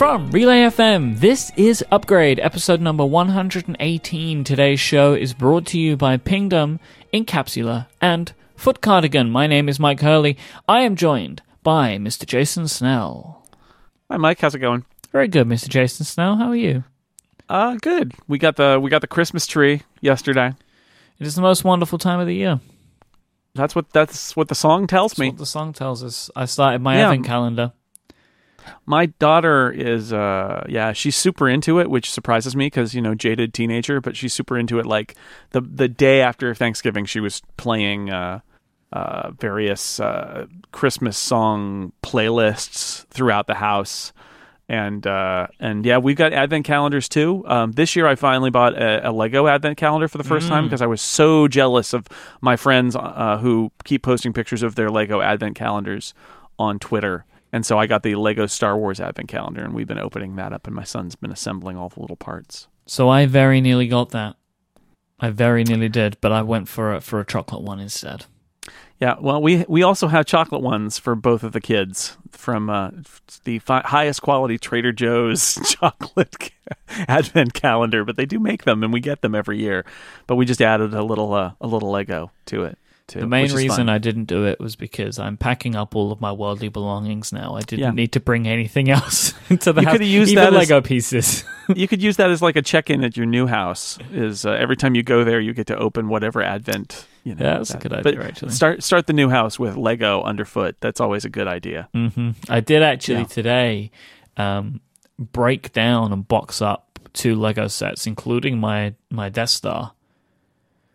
From Relay FM, this is Upgrade, episode number 118. Today's show is brought to you by Pingdom, Incapsula, and Foot Cardigan. My name is Myke Hurley. I am joined by Mr. Jason Snell. Hi, Myke. How's it going? Very good, Mr. Jason Snell. How are you? Uh, good. We got the we got the Christmas tree yesterday. It is the most wonderful time of the year. That's what that's what the song tells That's me. what the song tells us. I started my Yeah. advent calendar. My daughter is uh yeah, she's super into it, which surprises me because you know jaded teenager, but she's super into it. Like the the day after Thanksgiving, she was playing uh, uh, various uh, Christmas song playlists throughout the house. And uh, and yeah, we've got advent calendars too. Um, this year, I finally bought a, a Lego advent calendar for the first time because I was so jealous of my friends uh, who keep posting pictures of their Lego advent calendars on Twitter. And so I got the Lego Star Wars advent calendar, and we've been opening that up, and my son's been assembling all the little parts. So I very nearly got that. I very nearly did, but I went for a, for a chocolate one instead. Yeah, well, we we also have chocolate ones for both of the kids from uh, the fi- highest quality Trader Joe's chocolate advent calendar, but they do make them, and we get them every year. But we just added a little uh, a little Lego to it. Too, The main reason. I didn't do it was because I'm packing up all of my worldly belongings now. I didn't Yeah. need to bring anything else into the house. You house. coulda used even that as- Lego pieces. you could use that as like a check-in at your new house. Is uh, every time you go there, you get to open whatever advent. You know, Yeah, that's a that- good but idea, actually. Start start the new house with Lego underfoot. That's always a good idea. hmm I did actually Yeah. today um, break down and box up two Lego sets, including my my Death Star.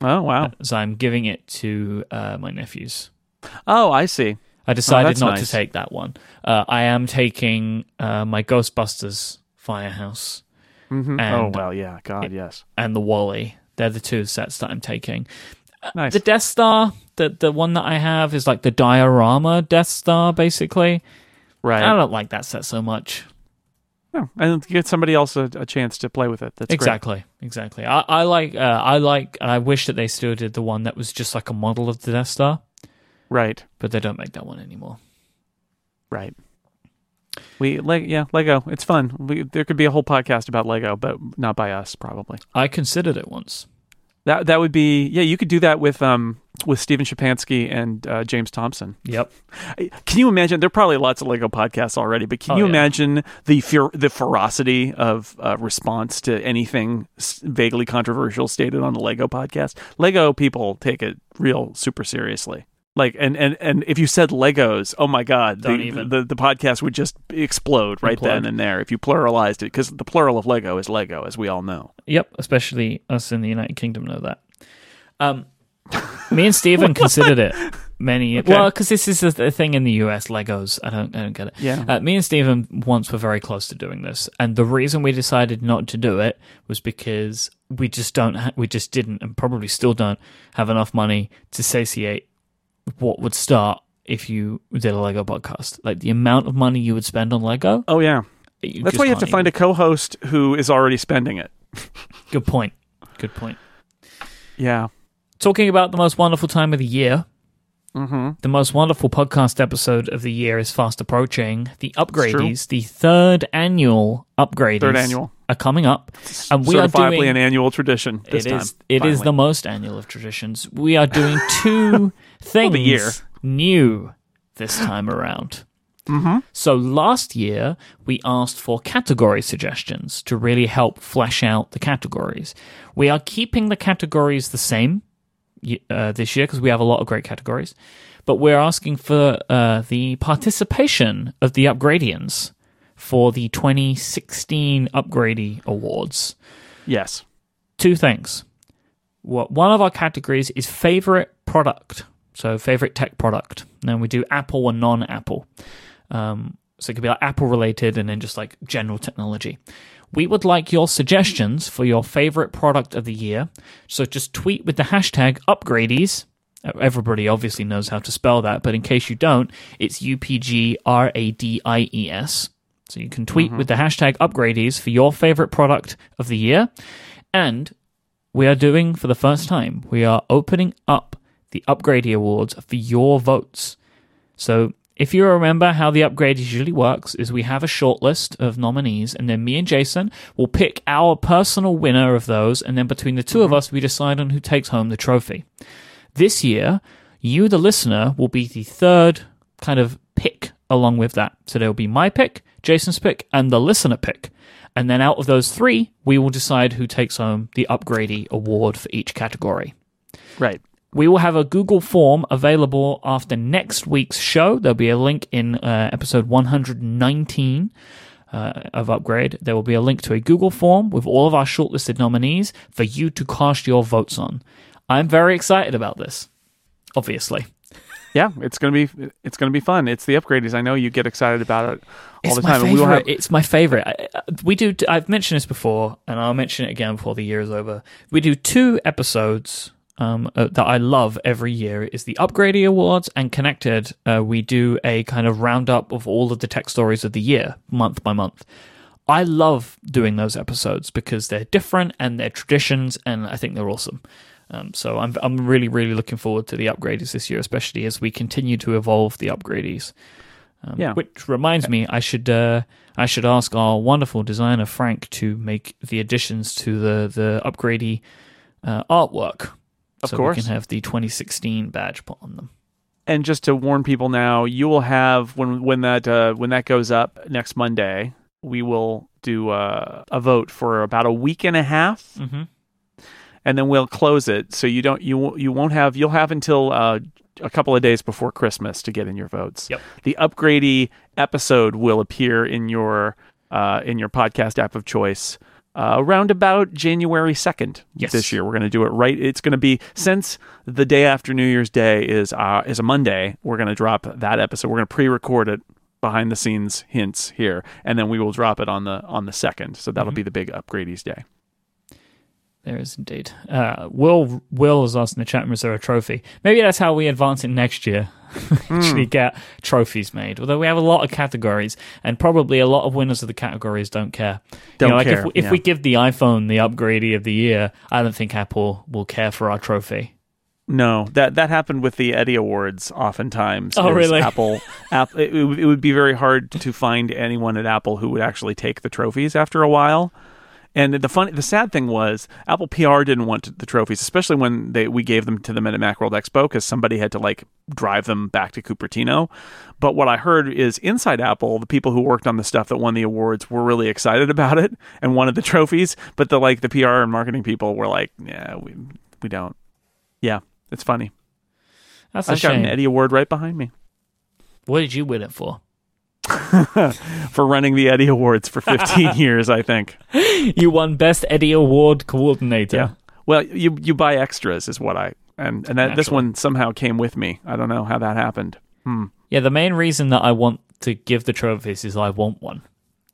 Oh wow! So I'm giving it to uh, my nephews. Oh, I see. I decided that's not nice. to take that one. Uh, I am taking uh, my Ghostbusters Firehouse hmm And- oh well, yeah. God, yes. and the WALL-E. They're the two sets that I'm taking. Nice. The Death Star, the the one that I have is like the diorama Death Star, basically. right. I don't like that set so much. Oh, and get somebody else a, a chance to play with it. That's great. exactly, exactly. I, I like, uh, I like, and I wish that they still did the one that was just like a model of the Death Star, Right, but they don't make that one anymore. right. We like yeah, Lego. It's fun. We, there could be a whole podcast about Lego, but not by us probably. I considered it once. That that would be yeah. You could do that with um with Stephen Shapansky and uh, James Thompson. Yep. Can you imagine? There are probably lots of Lego podcasts already, but can Oh, you yeah. imagine the fer- the ferocity of uh, response to anything vaguely controversial stated on the Lego podcast? Lego people take it real super seriously. Like and and and if you said Legos, oh my god, Don't the, even. the the podcast would just explode right Implode. then and there if you pluralized it because the plural of Lego is Lego, as we all know. Yep. Especially us in the United Kingdom know that. Um, me and Stephen considered it many. Okay. Well, because this is a, a thing in the US, Legos. I don't, I don't get it. Yeah. Uh, me and Stephen once were very close to doing this, and the reason we decided not to do it was because we just don't, ha- we just didn't, and probably still don't have enough money to satiate what would start if you did a Lego podcast. Like the amount of money you would spend on Lego. Oh yeah, that's why you have to find a co-host who is already spending it. good point. Good point. Yeah. Talking about the most wonderful time of the year. Mm-hmm. The most wonderful podcast episode of the year is fast approaching. The true. upgradies, the third annual upgradies, Third annual. are coming up, and we are doing an annual tradition this It time. is. It is the most annual of traditions. We are doing two things the year. new this time around. Mhm. So last year we asked for category suggestions to really help flesh out the categories. We are keeping the categories the same uh, this year because we have a lot of great categories, but we're asking for uh, the participation of the upgradians for the 2016 Upgrady Awards Yes. two things. What one of our categories is favorite product, so favorite tech product. Then we do Apple or non-Apple. Um, so it could be like Apple related, and then just like general technology. We would like your suggestions for your favorite product of the year. So just tweet with the hashtag upgradies. Everybody obviously knows how to spell that, but in case you don't, it's U P G R A D I E S. So you can tweet with the hashtag upgradies for your favorite product of the year. And we are doing for the first time, we are opening up the Upgrady Awards for your votes. So if you remember how the upgrade usually works, is we have a short list of nominees, and then me and Jason will pick our personal winner of those, and then between the 2 of mm-hmm. us, we decide on who takes home the trophy. This year, you, the listener, will be the third kind of pick along with that. So there will be my pick, Jason's pick, and the listener pick. And then out of those three, we will decide who takes home the Upgrady award for each category. Right. We will have a Google form available after next week's show. There'll be a link in uh, episode 119 uh, of Upgrade. There will be a link to a Google form with all of our shortlisted nominees for you to cast your votes on. I'm very excited about this, obviously. Yeah, it's gonna be it's gonna be fun. It's the upgradies. I know you get excited about it all it's the time. favorite. have It's my favorite. I- We do. I've mentioned this before, and I'll mention it again before the year is over. We do two episodes um, uh, that I love every year. Is the Upgrady Awards and Connected. Uh, we do a kind of roundup of all of the tech stories of the year, month by month. I love doing those episodes because they're different and they're traditions, and I think they're awesome. Um, so I'm I'm really really looking forward to the upgradies this year, especially as we continue to evolve the upgradies. Um, Yeah. Which reminds me, I should uh, I should ask our wonderful designer Frank to make the additions to the the upgrady uh, artwork. Of so course. we can have the 2016 badge put on them. and just to warn people now, you will have when when that uh, when that goes up next Monday, we will do uh, a vote for about a week and a half, Mm-hmm. and then we'll close it. So you don't you won't- you won't have you'll have until uh, a couple of days before Christmas to get in your votes. Yep. The upgrady episode will appear in your uh, in your podcast app of choice. Uh, around about January 2nd Yes. this year. We're going to do it right. It's going to be since the day after New Year's Day is uh, is a Monday. We're going to drop that episode. We're going to pre-record it behind the scenes hints here, and then we will drop it on the on the second. So that'll Mhm. be the big upgradies day. There is indeed. Uh, Will Will has asked in the chat room, is there a trophy? Maybe that's how we advance it next year. Actually, get trophies made. Although we have a lot of categories, and probably a lot of winners of the categories don't care. Don't know, like care, If, we- if yeah. we give the iPhone the upgrady of the year, I don't think Apple will care for our trophy. No, that that happened with the Eddie Awards. Oftentimes, Oh, really? Apple, Apple. It, it would be very hard to find anyone at Apple who would actually take the trophies after a while. And the fun, the sad thing was, Apple PR didn't want the trophies, especially when they we gave them to them at Macworld Expo because somebody had to like drive them back to Cupertino. But what I heard is inside Apple, the people who worked on the stuff that won the awards were really excited about it and wanted the trophies. But the like the PR and marketing people were like, yeah, we we don't. Yeah, it's funny. That's a I've got an. Eddie Award right behind me What did you win it for? for running the Eddie Awards for 15 years, I think. You won Best Eddie Award Coordinator. Yeah. Well, you you buy extras is what I and and that this one somehow came with me. I don't know how that happened. Hmm. Yeah, the main reason that I want to give the trophies is I want one.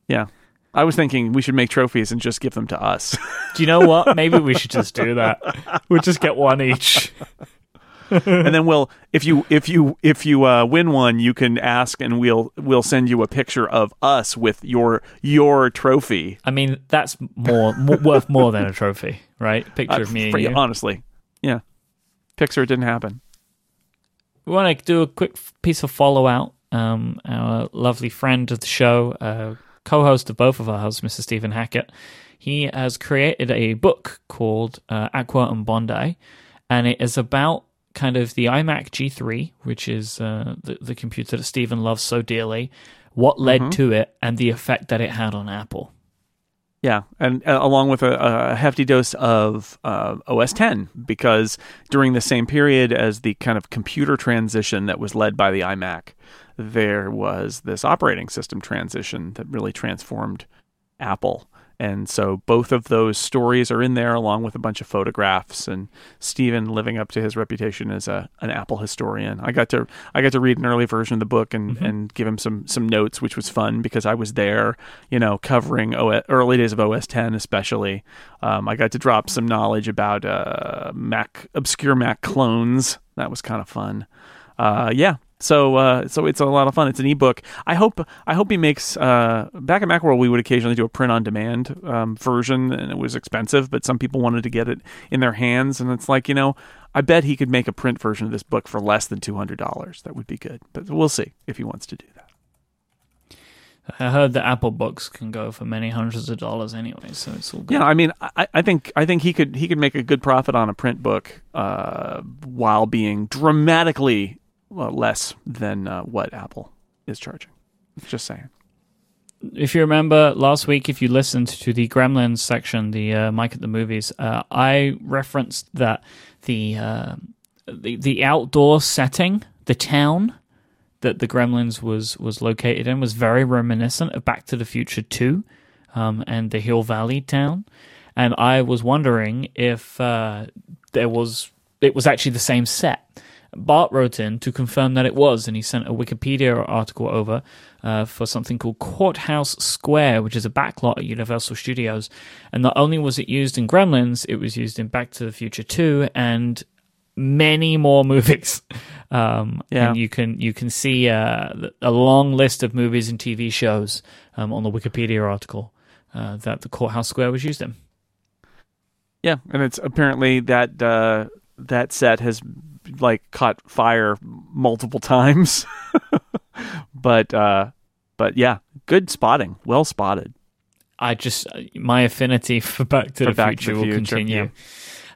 Yeah. I was thinking we should make trophies and just give them to us. Do you know what? Maybe we should just do that. We'll just get one each. and then we'll if you if you if you uh, win one, you can ask and we'll we'll send you a picture of us with your your trophy. I mean, that's more, more worth more than a trophy, right? Picture Uh, of me you. honestly. Yeah. Picture it didn't happen. We want to do a quick piece of follow out. Um, our lovely friend of the show, uh, co-host of both of ours, Mr. Stephen Hackett, he has created a book called uh, Aqua and Bondi, and it is about kind of the iMac G3, which is uh, the, the computer that Stephen loves so dearly, what led Mhm. to it, and the effect that it had on Apple. Yeah, and uh, along with a, a hefty dose of uh, OS 10, because during the same period as the kind of computer transition that was led by the iMac, there was this operating system transition that really transformed Apple. And so both of those stories are in there, along with a bunch of photographs. And Stephen living up to his reputation as a an Apple historian. I got to I got to read an early version of the book and, Mhm. and give him some some notes, which was fun because I was there, you know, covering OS, early days of OS 10, especially. Um, I got to drop some knowledge about uh, Mac obscure Mac clones. That was kind of fun. Uh, yeah, So uh, so it's a lot of fun. It's an ebook. I hope I hope he makes. Uh, back at MacWorld, we would occasionally do a print on demand um, version, and it was expensive, but some people wanted to get it in their hands, and it's like you know, I bet he could make a print version of this book for less than two hundred dollars. That would be good, but we'll see if he wants to do that. I heard that Apple books can go for many hundreds of dollars anyway, so it's all good. Yeah, I mean, I, I think I think he could he could make a good profit on a print book uh, while being dramatically well, less than uh, what Apple is charging. Just saying. If you remember last week, if you listened to the Gremlins section, the uh, Myke at the movies, uh, I referenced that the, uh, the the outdoor setting, the town that the Gremlins was was located in, was very reminiscent of Back to the Future Two, um, and the Hill Valley town. And I was wondering if uh, there was it was actually the same set. Bart wrote in to confirm that it was, and he sent a Wikipedia article over uh, for something called Courthouse Square, which is a backlot at Universal Studios. And not only was it used in Gremlins, it was used in Back to the Future 2 and many more movies. Um, Yeah. And you can you can see uh, a long list of movies and TV shows um, on the Wikipedia article uh, that the Courthouse Square was used in. Yeah, and it's apparently that uh, that set has like caught fire multiple times. but uh, but yeah, good spotting. Well spotted. I just my affinity for Back to, For the, Back to Future will continue. yeah.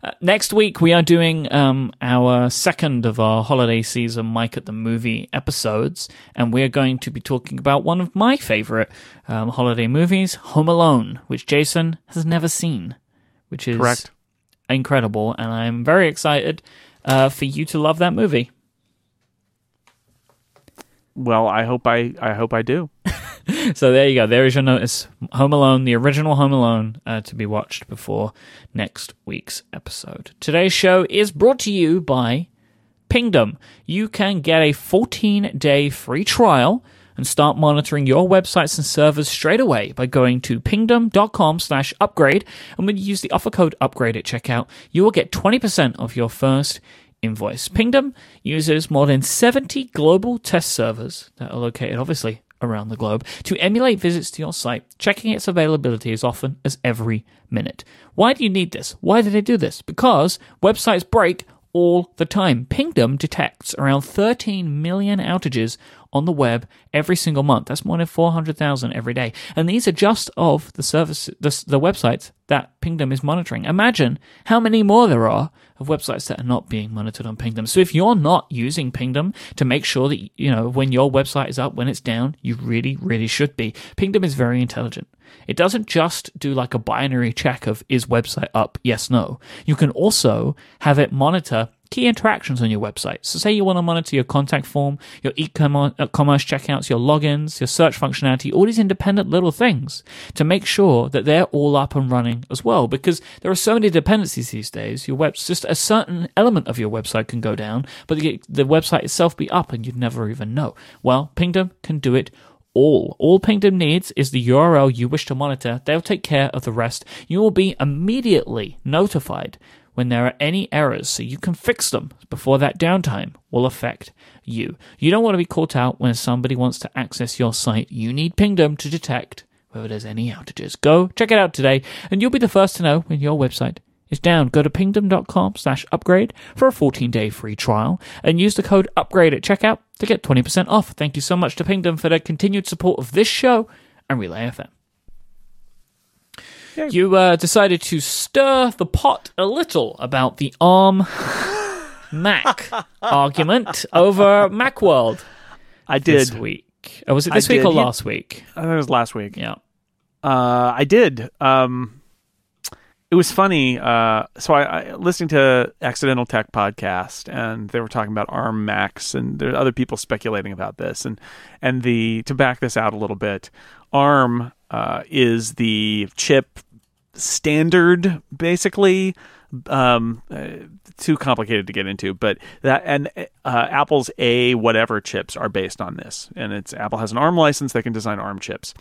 Uh, next week we are doing um, our second of our holiday season Myke at the Movie episodes, and we are going to be talking about one of my favorite um, holiday movies, Home Alone, which Jason has never seen, which is Correct. incredible, and I'm very excited uh, for you to love that movie. Well, I hope I I hope I do. So there you go. There is your notice. Home Alone, the original Home Alone, uh, to be watched before next week's episode. Today's show is brought to you by Pingdom. You can get a 14 day free trial and start monitoring your websites and servers straight away by going to pingdom.com slash upgrade. And when you use the offer code upgrade at checkout, you will get 20% of your first invoice. Pingdom uses more than 70 global test servers that are located, obviously, around the globe to emulate visits to your site, checking its availability as often as every minute. Why do you need this? Why do they do this? Because websites break all the time. Pingdom detects around 13 million outages on the web every single month. That's more than 400,000 every day. And these are just of the service, the, the websites that Pingdom is monitoring. Imagine how many more there are of websites that are not being monitored on Pingdom. So if you're not using Pingdom to make sure that, you know, when your website is up, when it's down, you really, really should be. Pingdom is very intelligent. It doesn't just do like a binary check of is website up, yes, no. You can also have it monitor key interactions on your website. So say you want to monitor your contact form, your e-commerce uh, checkouts, your logins, your search functionality, all these independent little things to make sure that they're all up and running as well. Because there are so many dependencies these days. Your web, just a certain element of your website can go down, but the, the website itself be up and you'd never even know. Well, Pingdom can do it all. All Pingdom needs is the URL you wish to monitor. They'll take care of the rest. You will be immediately notified when there are any errors so you can fix them before that downtime will affect you. You don't want to be caught out when somebody wants to access your site. You need Pingdom to detect whether there's any outages. Go check it out today and you'll be the first to know when your website is down. Go to pingdom.com slash upgrade for a 14 day free trial and use the code upgrade at checkout to get 20% off. Thank you so much to Pingdom for their continued support of this show and Relay FM. Yeah. You uh, decided to stir the pot a little about the ARM Mac argument over Macworld I did. this week. Oh, was it I this week did. or You- last week? I think it was last week. Yeah. Uh, I did. Um, it was funny. Uh, so I, I listening to Accidental Tech podcast, and they were talking about ARM Macs, and there are other people speculating about this, and and the to back this out a little bit, ARM uh, is the chip standard, basically. Um, uh, too complicated to get into, but that and uh, Apple's A whatever chips are based on this, and it's Apple has an ARM license; they can design ARM chips.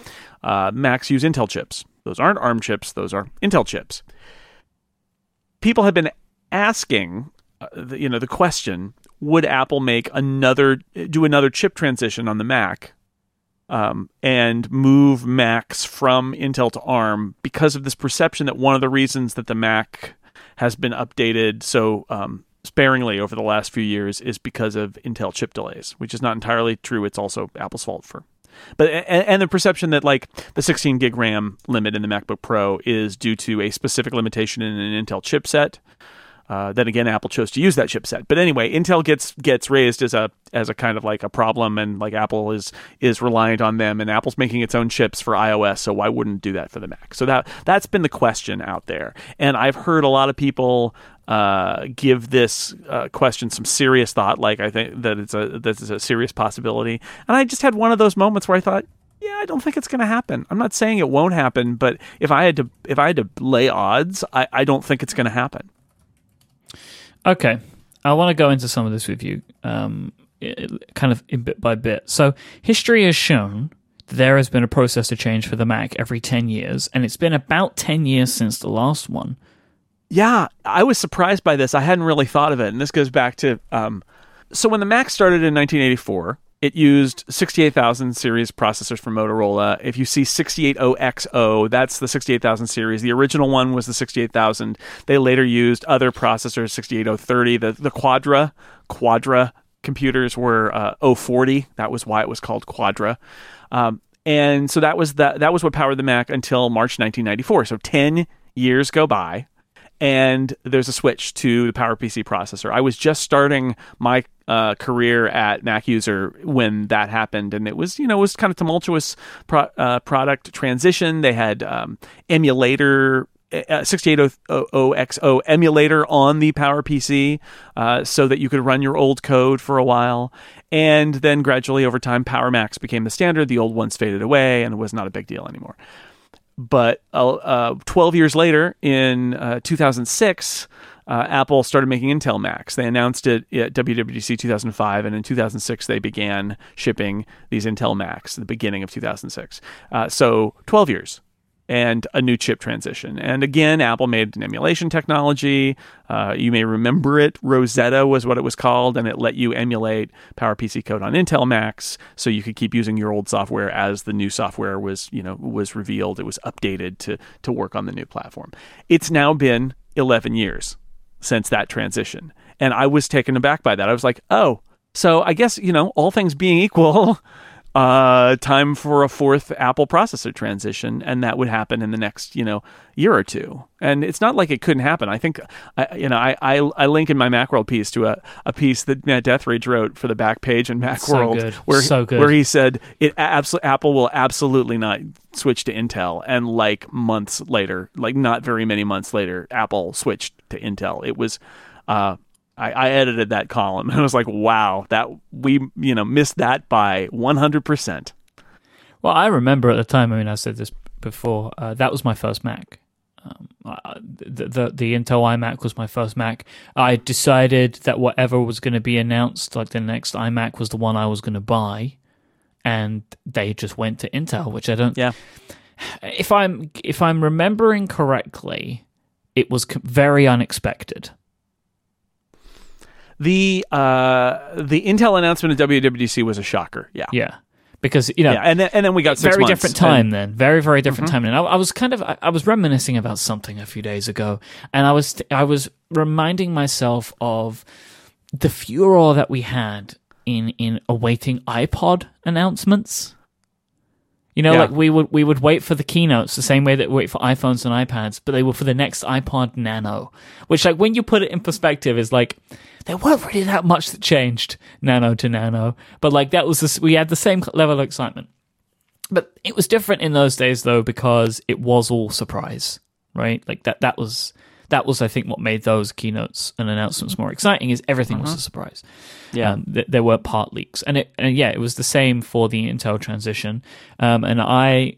Uh, Macs use Intel chips; those aren't ARM chips; those are Intel chips. People have been asking, uh, you know, the question: would Apple make another do another chip transition on the Mac um, and move Macs from Intel to ARM because of this perception that one of the reasons that the Mac has been updated so um, sparingly over the last few years is because of Intel chip delays, which is not entirely true. It's also Apple's fault for. But and, and the perception that like the 16 gig RAM limit in the MacBook Pro is due to a specific limitation in an Intel chipset uh, then again, Apple chose to use that chipset. But anyway, Intel gets gets raised as a as a kind of like a problem, and like Apple is is reliant on them, and Apple's making its own chips for iOS, so why wouldn't do that for the Mac? So that that's been the question out there, and I've heard a lot of people uh, give this uh, question some serious thought. Like I think that it's a that is a serious possibility, and I just had one of those moments where I thought, yeah, I don't think it's going to happen. I'm not saying it won't happen, but if I had to if I had to lay odds, I, I don't think it's going to happen. Okay, I want to go into some of this with you, um, kind of bit by bit. So, history has shown that there has been a processor change for the Mac every 10 years, and it's been about 10 years since the last one. Yeah, I was surprised by this. I hadn't really thought of it, and this goes back to um, so when the Mac started in 1984, it used 68000 series processors from Motorola. If you see 680XO, that's the 68000 series. The original one was the 68000. They later used other processors, 68030. The, the Quadra, Quadra computers were uh, 040. That was why it was called Quadra. Um, and so that was that that was what powered the Mac until March 1994. So 10 years go by and there's a switch to the PowerPC processor. I was just starting my uh, career at MacUser when that happened, and it was you know it was kind of tumultuous pro- uh, product transition. They had um, emulator. Uh, 6800XO emulator on the PowerPC uh, so that you could run your old code for a while. And then gradually over time, Power Macs became the standard. The old ones faded away and it was not a big deal anymore. But uh, uh 12 years later, in uh, 2006, uh, Apple started making Intel Macs. They announced it at WWDC 2005, and in 2006 they began shipping these Intel Macs. The beginning of 2006. Uh, so 12 years and a new chip transition. And again, Apple made an emulation technology. Uh, you may remember it. Rosetta was what it was called, and it let you emulate PowerPC code on Intel Macs, so you could keep using your old software as the new software was, you know, was revealed. It was updated to to work on the new platform. It's now been 11 years since that transition, and I was taken aback by that. I was like, oh. So I guess you know, all things being equal, uh, time for a fourth Apple processor transition, and that would happen in the next you know year or two. And it's not like it couldn't happen. I think I, you know I, I, I link in my MacWorld piece to a, a piece that Matt Deatherage wrote for the back page in MacWorld, so where so where he said it absolutely Apple will absolutely not switch to Intel, and like months later, like not very many months later, Apple switched to Intel. It was. Uh, I, I edited that column and I was like, wow, that we you know missed that by one hundred percent. Well, I remember at the time. I mean, I said this before. Uh, that was my first Mac. Um, uh, the, the, the Intel iMac was my first Mac. I decided that whatever was going to be announced, like the next iMac, was the one I was going to buy, and they just went to Intel, which I don't. Yeah. If I'm if I'm remembering correctly, it was very unexpected. The uh, the Intel announcement at WWDC was a shocker. Yeah, yeah, because you know, yeah, and then and then we got very months, different time. and, then very very different mm-hmm. time. And I, I, was kind of I, I, was reminiscing about something a few days ago, and I was I was reminding myself of the furor that we had in in awaiting iPod announcements. You know, yeah. like we would we would wait for the keynotes the same way that we wait for iPhones and iPads, but they were for the next iPod Nano, which like when you put it in perspective is like there weren't really that much that changed Nano to Nano, but like that was this, we had the same level of excitement. But it was different in those days though because it was all surprise, right? Like that that was that was I think what made those keynotes and announcements more exciting is everything uh-huh. was a surprise. Yeah, um, th- there were part leaks, and it and yeah, it was the same for the Intel transition. Um, and I,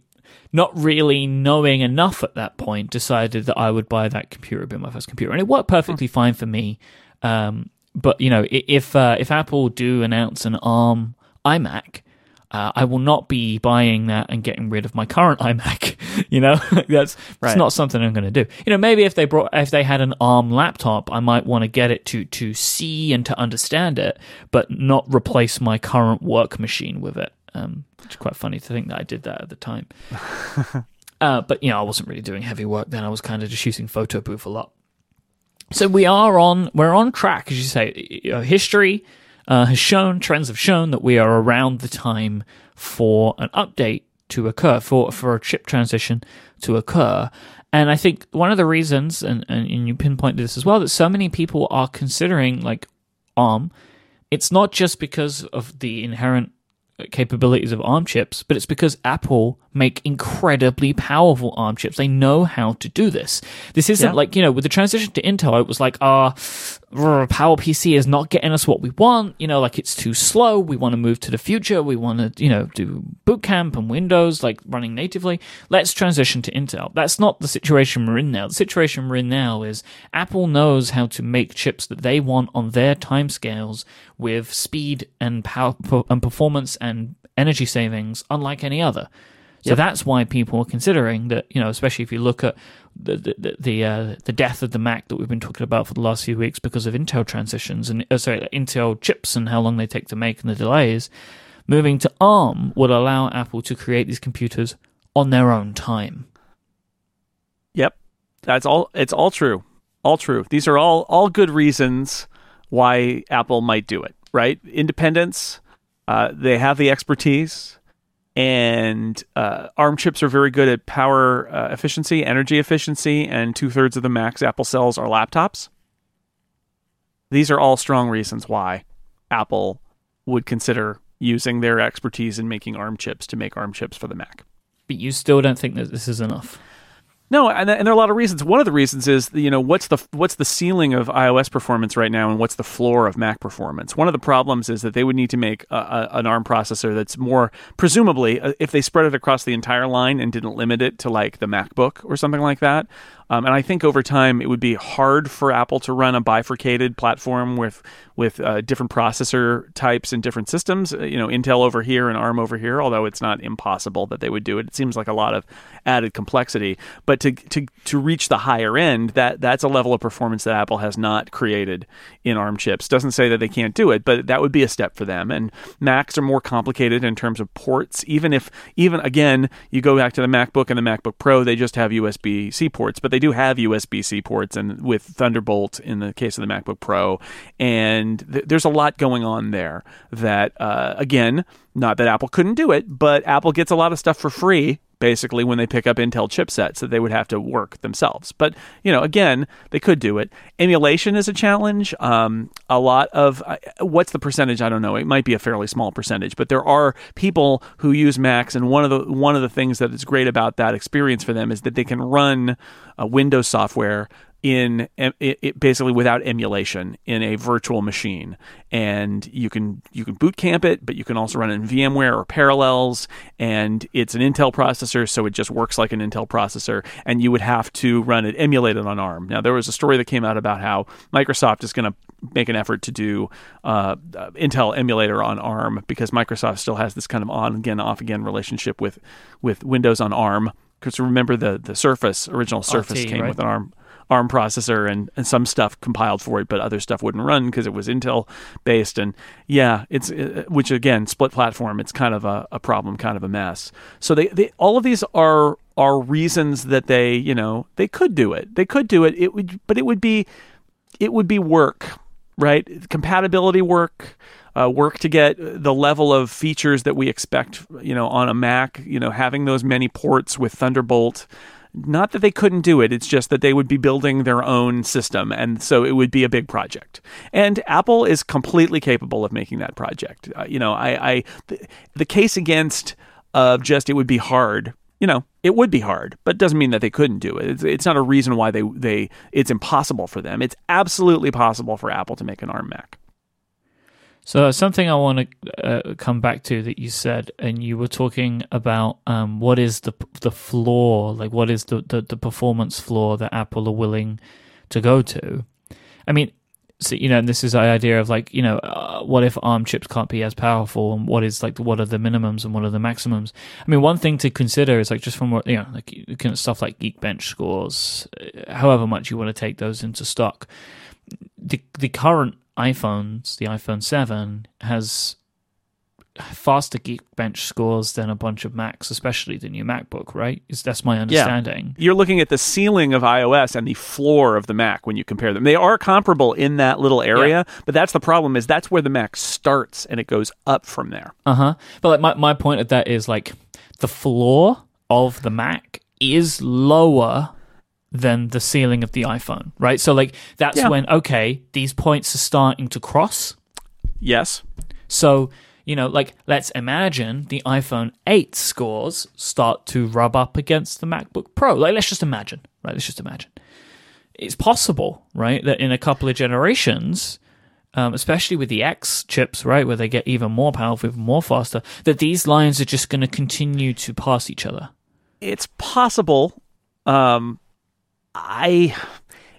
not really knowing enough at that point, decided that I would buy that computer, be my first computer, and it worked perfectly fine for me. Um, but you know, if uh, if Apple do announce an ARM iMac, uh, I will not be buying that and getting rid of my current iMac. you know, that's Right. it's not something I'm going to do. You know, maybe if they brought if they had an ARM laptop, I might want to get it to to see and to understand it, but not replace my current work machine with it. Um, which is quite funny to think that I did that at the time. uh, but you know, I wasn't really doing heavy work then. I was kind of just using photo booth a lot. So we are on we're on track, as you say. You know, history uh, has shown, trends have shown that we are around the time for an update to occur, for for a chip transition to occur. And I think one of the reasons, and, and, and you pinpointed this as well, that so many people are considering like ARM, it's not just because of the inherent capabilities of ARM chips, but it's because Apple make incredibly powerful ARM chips. They know how to do this. This isn't Yeah. like, you know, with the transition to Intel, it was like, ah, uh, PowerPC is not getting us what we want. You know, like it's too slow. We want to move to the future. We want to, you know, do boot camp and Windows like running natively. Let's transition to Intel. That's not the situation we're in now. The situation we're in now is Apple knows how to make chips that they want on their timescales with speed and power and performance and energy savings unlike any other. So Yep. that's why people are considering that, you know, especially if you look at the the the, uh, the death of the Mac that we've been talking about for the last few weeks because of Intel transitions and uh, sorry, Intel chips and how long they take to make and the delays. Moving to ARM would allow Apple to create these computers on their own time. Yep. That's all it's all true. All true. These are all all good reasons why Apple might do it, right? Independence, uh, they have the expertise and uh, ARM chips are very good at power uh, efficiency, energy efficiency, and two thirds of the Macs Apple sells are laptops. These are all strong reasons why Apple would consider using their expertise in making ARM chips to make ARM chips for the Mac. But you still don't think that this is enough. No, and, and there are a lot of reasons. One of the reasons is you know what's the what's the ceiling of iOS performance right now, and what's the floor of Mac performance. One of the problems is that they would need to make a, a, an ARM processor that's more presumably uh, if they spread it across the entire line and didn't limit it to like the MacBook or something like that. Um, and I think over time it would be hard for Apple to run a bifurcated platform with with uh, different processor types and different systems. Uh, You know, Intel over here and ARM over here. Although it's not impossible that they would do it, it seems like a lot of added complexity. But to to to reach the higher end, that that's a level of performance that Apple has not created in ARM chips. Doesn't say that they can't do it, but that would be a step for them. And Macs are more complicated in terms of ports. Even if even again you go back to the MacBook and the MacBook Pro, they just have USB C ports, but they do have USB C ports and with Thunderbolt in the case of the MacBook Pro. And th- there's a lot going on there that uh, again, not that Apple couldn't do it, but Apple gets a lot of stuff for free basically when they pick up Intel chipsets that they would have to work themselves. But you know, again, they could do it. Emulation is a challenge. Um, a lot of uh, what's the percentage? I don't know. It might be a fairly small percentage, but there are people who use Macs, and one of the one of the things that is great about that experience for them is that they can run uh, Windows software in it, it basically without emulation in a virtual machine. And you can you can boot camp it but you can also run it in VMware or Parallels. And it's an Intel processor so it just works like an Intel processor. And you would have to run it emulated on ARM. Now there was a story that came out about how Microsoft is going to make an effort to do uh, uh, Intel emulator on ARM because Microsoft still has this kind of on again off again relationship with with Windows on ARM. Because remember the the Surface original Surface RT, came right? with an ARM ARM processor and, and some stuff compiled for it, but other stuff wouldn't run because it was Intel based. And yeah, it's uh, which again, split platform. It's kind of a, a problem, kind of a mess. So they, they all of these are are reasons that they you know they could do it. They could do it. It would, but it would be it would be work, right? Compatibility work. Uh, work to get the level of features that we expect, you know, on a Mac. You know, having those many ports with Thunderbolt, not that they couldn't do it it's just that they would be building their own system and so it would be a big project. And apple is completely capable of making that project. Uh, you know i, I the, the case against of just it would be hard you know it would be hard but it doesn't mean that they couldn't do it. It's, it's not a reason why they they it's impossible for them. It's absolutely possible for apple to make an arm mac So something I want to uh, come back to that you said, and you were talking about um, what is the the floor, like what is the, the the performance floor that Apple are willing to go to. I mean, so you know, and this is the idea of like, you know, uh, what if ARM chips can't be as powerful, and what is like, what are the minimums and what are the maximums? I mean, one thing to consider is like just from what you know, like stuff like Geekbench scores, uh, however much you want to take those into stock. The the current iPhones, the iPhone Seven, has faster Geekbench scores than a bunch of Macs, especially the new MacBook, right? Is that's my understanding. Yeah. You're looking at the ceiling of iOS and the floor of the Mac when you compare them. They are comparable in that little area, yeah. but that's the problem is that's where the Mac starts and it goes up from there. Uh-huh. But like my my point of that is like the floor of the Mac is lower than the ceiling of the iPhone, right? So like that's yeah. when okay, these points are starting to cross. Yes. So you know, like let's imagine the iPhone 8 scores start to rub up against the MacBook Pro. Like let's just imagine, right? Let's just imagine. It's possible, right, that in a couple of generations, um, especially with the X chips, right, where they get even more powerful, even more faster, that these lines are just going to continue to pass each other. It's possible. Um, I,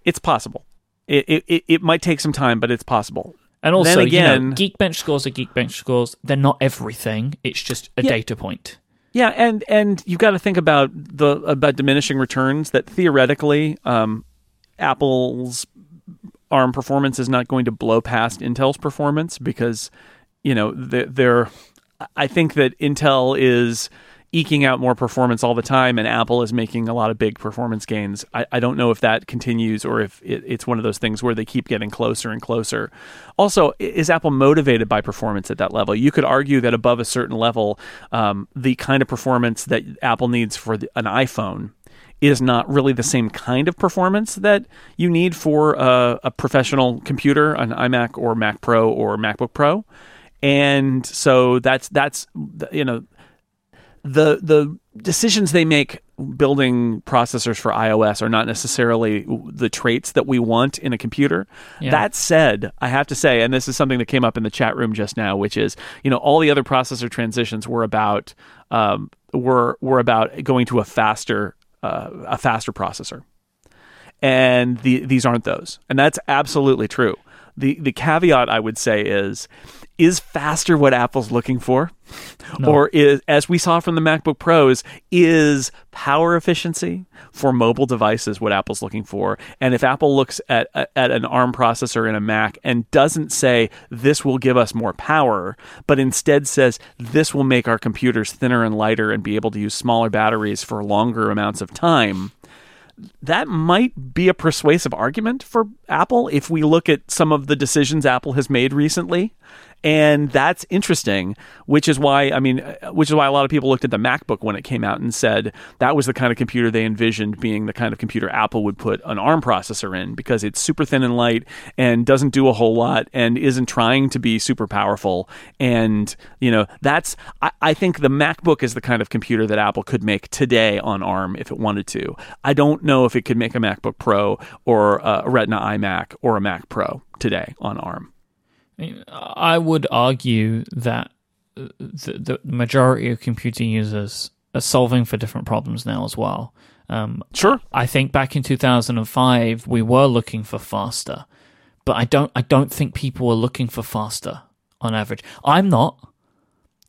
it's possible. It, it it might take some time, but it's possible. And also, then again, you know, Geekbench scores are Geekbench scores. They're not everything. It's just a yeah, data point. Yeah, and and you've got to think about the about diminishing returns. That theoretically, um, Apple's ARM performance is not going to blow past Intel's performance because you know they're, they're. I think that Intel is eking out more performance all the time, and Apple is making a lot of big performance gains. I, I don't know if that continues or if it, it's one of those things where they keep getting closer and closer. Also, is Apple motivated by performance at that level? You could argue that above a certain level, um, the kind of performance that Apple needs for the, an iPhone is not really the same kind of performance that you need for a, a, professional computer, an iMac or Mac Pro or MacBook Pro. And so that's that's you know the the decisions they make building processors for iOS are not necessarily the traits that we want in a computer. Yeah. That said, I have to say, and this is something that came up in the chat room just now, which is you know all the other processor transitions were about um, were were about going to a faster uh, a faster processor, and the, these aren't those, and that's absolutely true. The the caveat I would say is is faster what Apple's looking for? No. Or is, as we saw from the MacBook Pros, is power efficiency for mobile devices what Apple's looking for? And if Apple looks at, at an ARM processor in a Mac and doesn't say this will give us more power, but instead says this will make our computers thinner and lighter and be able to use smaller batteries for longer amounts of time, that might be a persuasive argument for Apple if we look at some of the decisions Apple has made recently and that's interesting which is why i mean which is why a lot of people looked at the macbook when it came out and said that was the kind of computer they envisioned being the kind of computer apple would put an arm processor in because it's super thin and light and doesn't do a whole lot and isn't trying to be super powerful. And you know that's I, I think the macbook is the kind of computer that apple could make today on arm if it wanted to. I don't know if it could make a macbook pro or a retina imac or a mac pro today on arm I would argue that uh, the, the majority of computing users are solving for different problems now as well. Um, sure. I think back in 2005 we were looking for faster, but I don't. I don't think people were looking for faster on average. I'm not.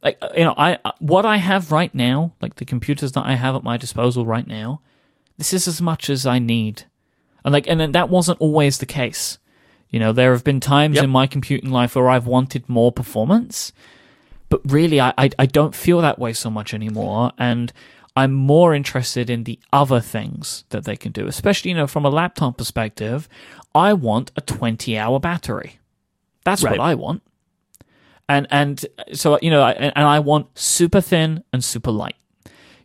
Like uh, you know, I uh, what I have right now, like the computers that I have at my disposal right now, this is as much as I need, and like, and that wasn't always the case. You know, there have been times yep. in my computing life where I've wanted more performance, but really, I, I, I don't feel that way so much anymore. And I'm more interested in the other things that they can do, especially, you know, from a laptop perspective. I want a 20 hour battery. That's right. what I want. And, and so, you know, and I want super thin and super light.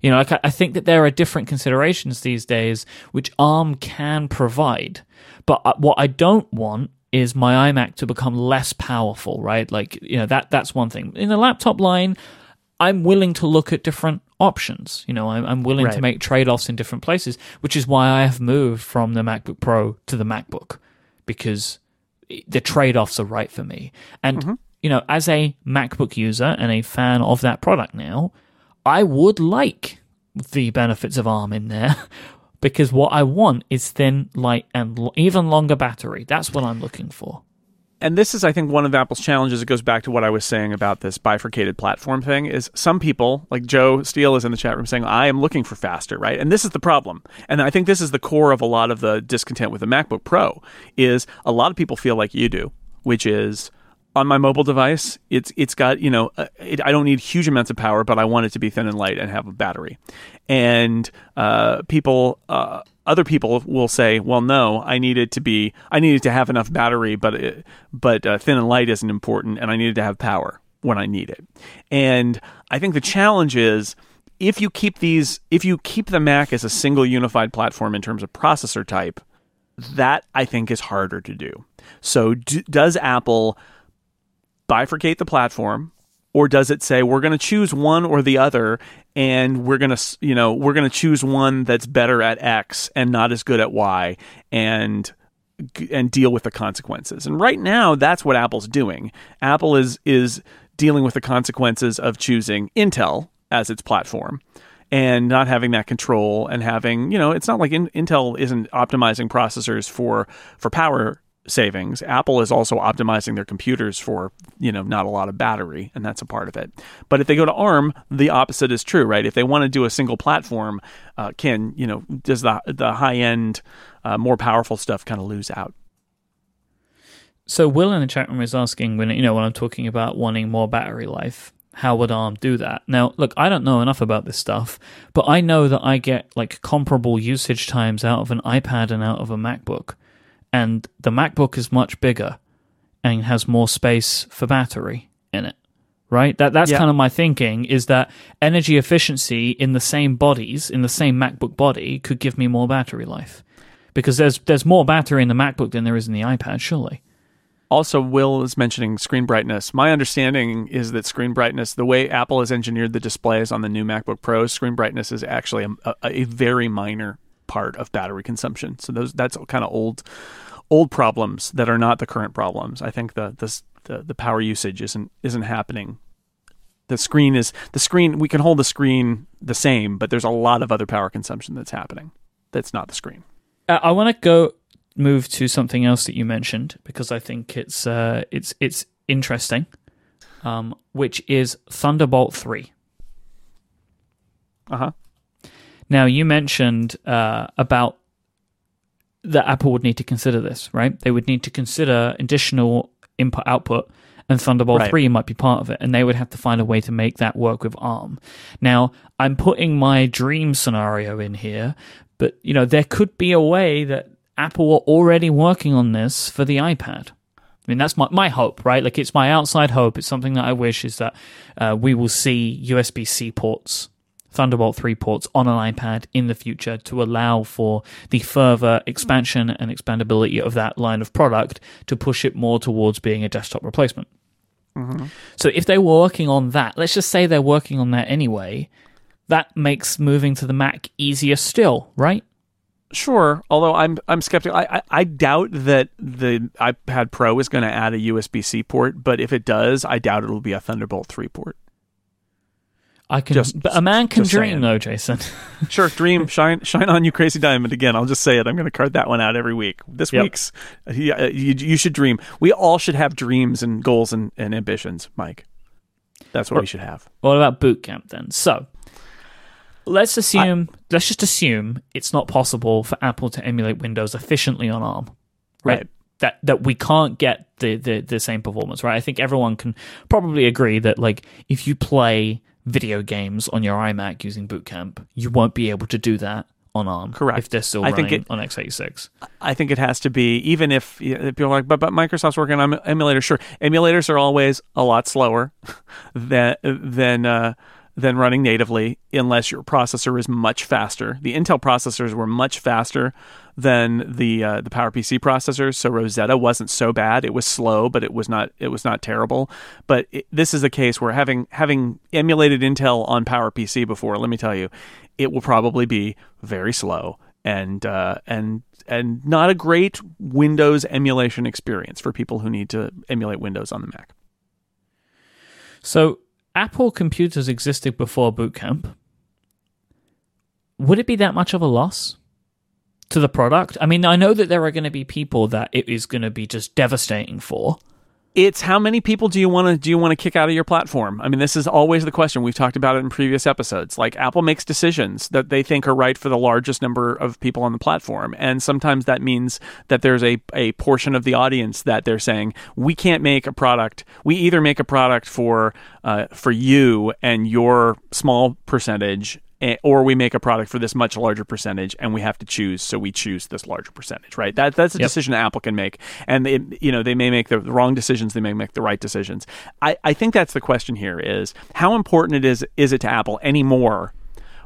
You know, I think that there are different considerations these days which ARM can provide. But uh, what I don't want is my iMac to become less powerful, right? Like, you know, that that's one thing. In the laptop line, I'm willing to look at different options. You know, I'm, I'm willing right. to make trade offs in different places, which is why I have moved from the MacBook Pro to the MacBook because the trade offs are right for me. And, mm-hmm. you know, as a MacBook user and a fan of that product now, I would like the benefits of ARM in there because what I want is thin, light, and l- even longer battery. That's what I'm looking for. and this is, I think, one of Apple's challenges. It goes back to what I was saying about this bifurcated platform thing. Is some people, like Joe Steele, is in the chat room saying, "I am looking for faster," right? And this is the problem. And I think this is the core of a lot of the discontent with the MacBook Pro. Is a lot of people feel like you do, which is on my mobile device, it's it's got you know uh, it, I don't need huge amounts of power, but I want it to be thin and light and have a battery. And uh, people, uh, other people will say, well, no, I need it to be I need it to have enough battery, but it, but uh, thin and light isn't important, and I needed to have power when I need it. And I think the challenge is if you keep these if you keep the Mac as a single unified platform in terms of processor type, that I think is harder to do. So do, does Apple bifurcate the platform or does it say we're going to choose one or the other and we're going to you know we're going to choose one that's better at x and not as good at y and and deal with the consequences? And right now that's what apple's doing. Apple is is dealing with the consequences of choosing intel as its platform and not having that control and having you know it's not like in, intel isn't optimizing processors for for power savings. Apple is also optimizing their computers for, you know, not a lot of battery, and that's a part of it. But if they go to ARM, the opposite is true, right? If they want to do a single platform, uh, can, you know, does the the high end, uh, more powerful stuff kind of lose out? So Will in the chat room is asking when you know when I'm talking about wanting more battery life, how would ARM do that? Now, look, I don't know enough about this stuff, but I know that I get like comparable usage times out of an iPad and out of a MacBook and the MacBook is much bigger and has more space for battery in it. Right? That that's yeah. kind of my thinking is that energy efficiency in the same bodies, in the same MacBook body could give me more battery life. Because there's there's more battery in the MacBook than there is in the iPad, surely. Also, Will is mentioning screen brightness. My understanding is that screen brightness, the way Apple has engineered the displays on the new MacBook Pros, screen brightness is actually a, a very minor part of battery consumption. So those that's kind of old old problems that are not the current problems. I think the the the power usage isn't isn't happening. The screen is the screen. We can hold the screen the same, but there's a lot of other power consumption that's happening. That's not the screen. Uh, I want to go move to something else that you mentioned because I think it's uh, it's it's interesting, um, which is Thunderbolt three. Uh huh. Now you mentioned uh, about that Apple would need to consider this, right? They would need to consider additional input output and Thunderbolt right. 3 might be part of it and they would have to find a way to make that work with ARM. Now, I'm putting my dream scenario in here, but you know, there could be a way that Apple are already working on this for the iPad. I mean, that's my, my hope, right? Like, it's my outside hope. It's something that I wish is that uh, we will see USB C ports Thunderbolt 3 ports on an iPad in the future to allow for the further expansion and expandability of that line of product to push it more towards being a desktop replacement. Mm-hmm. So if they were working on that, let's just say they're working on that anyway, that makes moving to the Mac easier still, right? Sure, although I'm I'm skeptical. I, I, I doubt that the iPad Pro is going to add a USB C port, but if it does, I doubt it'll be a Thunderbolt 3 port. I can, just, but a man can dream, saying. though, Jason. sure, dream, shine, shine on you, crazy diamond. Again, I'll just say it. I'm going to card that one out every week. This yep. week's, uh, you, you, should dream. We all should have dreams and goals and, and ambitions, Myke. That's what, what we should have. What about boot camp then? So, let's assume, I, let's just assume it's not possible for Apple to emulate Windows efficiently on ARM, right? right? That that we can't get the, the the same performance, right? I think everyone can probably agree that like if you play video games on your iMac using Boot Camp, you won't be able to do that on ARM. Correct. If they're still I running think it, on x86. I think it has to be, even if, if you're like, but, but Microsoft's working on emulators. Sure, emulators are always a lot slower than than uh, than running natively, unless your processor is much faster. The Intel processors were much faster than the uh, the PowerPC processors. So Rosetta wasn't so bad. It was slow, but it was not it was not terrible. But it, this is a case where having having emulated Intel on PowerPC before, let me tell you, it will probably be very slow and uh, and and not a great Windows emulation experience for people who need to emulate Windows on the Mac. So Apple computers existed before Boot Camp. Would it be that much of a loss? to the product. I mean, I know that there are going to be people that it is going to be just devastating for. It's how many people do you want to do you want to kick out of your platform? I mean, this is always the question. We've talked about it in previous episodes. Like Apple makes decisions that they think are right for the largest number of people on the platform, and sometimes that means that there's a a portion of the audience that they're saying we can't make a product. We either make a product for uh, for you and your small percentage, or we make a product for this much larger percentage and we have to choose so we choose this larger percentage right that that's a yep. decision apple can make and it, you know they may make the wrong decisions they may make the right decisions I, I think that's the question here is how important it is is it to apple anymore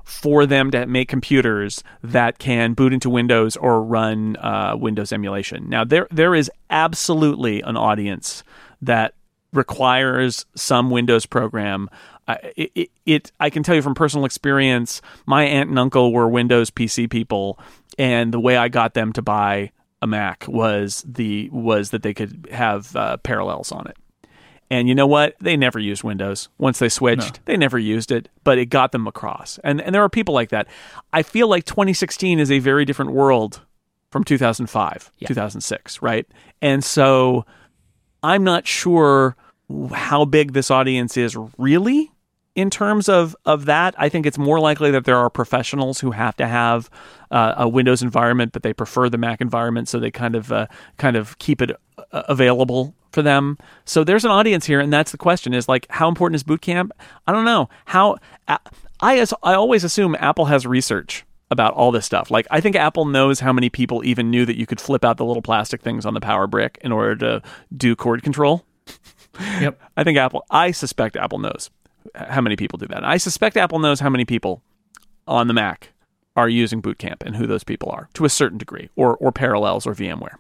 for them to make computers that can boot into Windows or run uh, Windows emulation. Now, there there is absolutely an audience that requires some Windows program it, it, it, I can tell you from personal experience, my aunt and uncle were Windows PC people, and the way I got them to buy a Mac was the was that they could have uh, parallels on it. And you know what? They never used Windows. Once they switched, no. they never used it, but it got them across. And and there are people like that. I feel like 2016 is a very different world from 2005, yeah. 2006, right? And so I'm not sure how big this audience is really in terms of of that, I think it's more likely that there are professionals who have to have uh, a Windows environment, but they prefer the Mac environment, so they kind of uh, kind of keep it uh, available for them. So there's an audience here, and that's the question: is like how important is Boot Camp? I don't know how. I as I always assume Apple has research about all this stuff. Like I think Apple knows how many people even knew that you could flip out the little plastic things on the power brick in order to do cord control. Yep. I think Apple I suspect Apple knows how many people do that. I suspect Apple knows how many people on the Mac are using Boot Camp and who those people are to a certain degree, or or Parallels or VMware.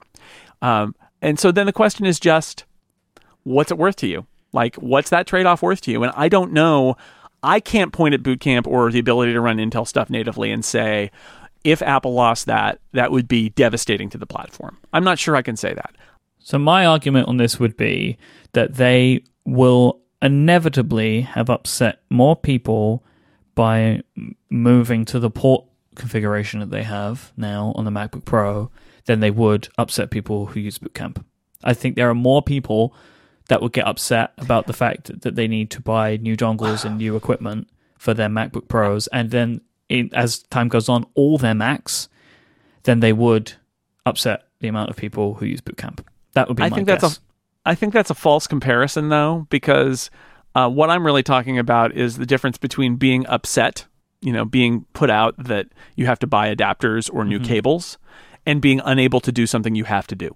Um, and so then the question is just, what's it worth to you? Like, what's that trade off worth to you? And I don't know. I can't point at Boot Camp or the ability to run Intel stuff natively and say, if Apple lost that, that would be devastating to the platform. I'm not sure I can say that. So my argument on this would be that they will inevitably have upset more people by moving to the port configuration that they have now on the MacBook Pro than they would upset people who use Bootcamp. I think there are more people that would get upset about the fact that they need to buy new dongles and new equipment for their MacBook Pros, and then in, as time goes on, all their Macs, than they would upset the amount of people who use Bootcamp. That would be. I think guess. that's a I think that's a false comparison, though, because uh, what I'm really talking about is the difference between being upset, you know, being put out that you have to buy adapters or new mm-hmm. cables, and being unable to do something you have to do.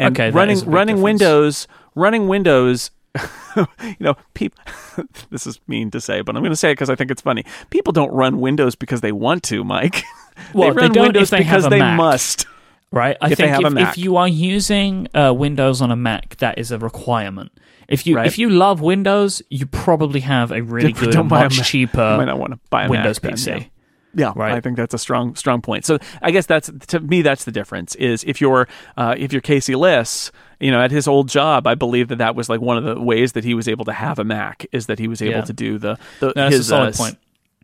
And okay, running running difference. Windows, running Windows. you know, people. this is mean to say, but I'm going to say it because I think it's funny. People don't run Windows because they want to, Myke. Well, they run they Windows because they Mac. must right? I if think if, if, you are using uh, Windows on a Mac, that is a requirement. If you right. if you love Windows, you probably have a really good, much cheaper you might not want to buy a Windows Mac PC. Then, yeah. Yeah, right. I think that's a strong strong point. So I guess that's to me that's the difference. Is if you're uh, if you're Casey Liss, you know, at his old job, I believe that that was like one of the ways that he was able to have a Mac is that he was able yeah. to do the, the no, his uh, point.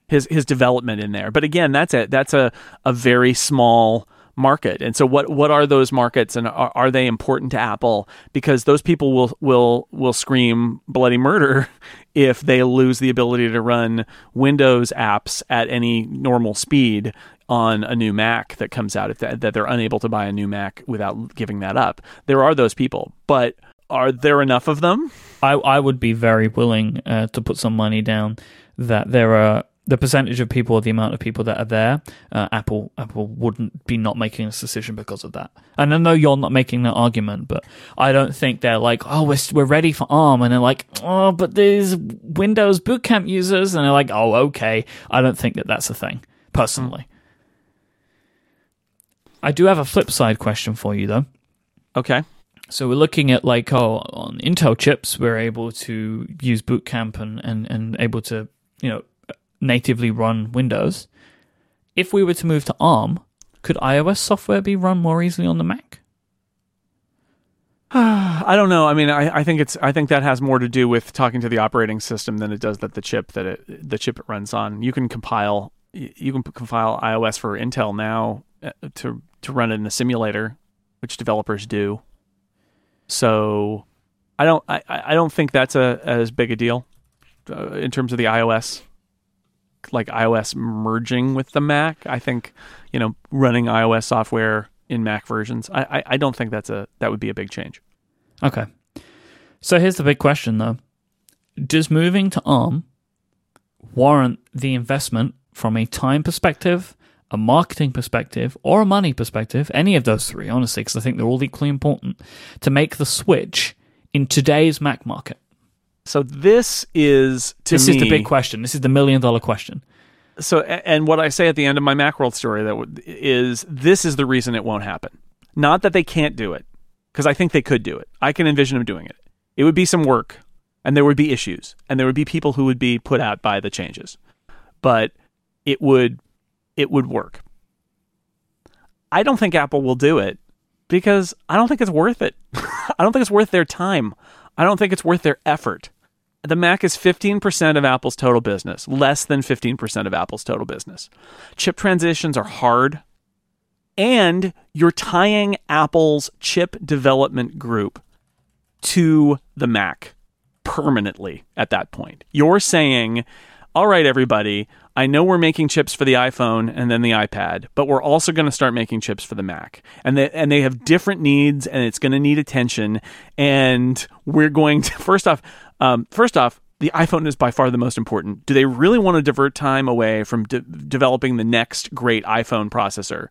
his his development in there. But again, that's a that's a a very small market. And so what what are those markets and are, are they important to Apple because those people will will will scream bloody murder if they lose the ability to run Windows apps at any normal speed on a new Mac that comes out if that, that they're unable to buy a new Mac without giving that up. There are those people, but are there enough of them? I I would be very willing uh, to put some money down that there are the percentage of people, or the amount of people that are there, uh, Apple Apple wouldn't be not making this decision because of that. And I know you're not making that argument, but I don't think they're like, oh, we're we're ready for ARM, and they're like, oh, but there's Windows Bootcamp users, and they're like, oh, okay. I don't think that that's a thing personally. Mm. I do have a flip side question for you though. Okay. So we're looking at like oh on Intel chips we're able to use Bootcamp and and and able to you know natively run Windows. If we were to move to ARM, could iOS software be run more easily on the Mac? I don't know. I mean, I, I, think it's. I think that has more to do with talking to the operating system than it does that the chip that it the chip it runs on. You can compile. You can compile iOS for Intel now uh, to to run it in a simulator, which developers do. So I don't I, I don't think that's a as big a deal uh, in terms of the iOS like iOS merging with the Mac. I think you know running iOS software in Mac versions. I, I, I don't think that's a that would be a big change. Okay. So here's the big question though. Does moving to ARM warrant the investment from a time perspective, a marketing perspective, or a money perspective? Any of those three, honestly, because I think they're all equally important to make the switch in today's Mac market. So this is to this me, is the big question. This is the million dollar question. So and what I say at the end of my Macworld story that is this is the reason it won't happen. Not that they can't do it, because I think they could do it. I can envision them doing it. It would be some work, and there would be issues, and there would be people who would be put out by the changes. But it would it would work. I don't think Apple will do it because I don't think it's worth it. I don't think it's worth their time. I don't think it's worth their effort. The Mac is 15% of Apple's total business, less than 15% of Apple's total business. Chip transitions are hard, and you're tying Apple's chip development group to the Mac permanently at that point. You're saying, all right, everybody, I know we're making chips for the iPhone and then the iPad, but we're also going to start making chips for the Mac. And they, and they have different needs and it's going to need attention. And we're going to, first off, um, first off, the iPhone is by far the most important. Do they really want to divert time away from de- developing the next great iPhone processor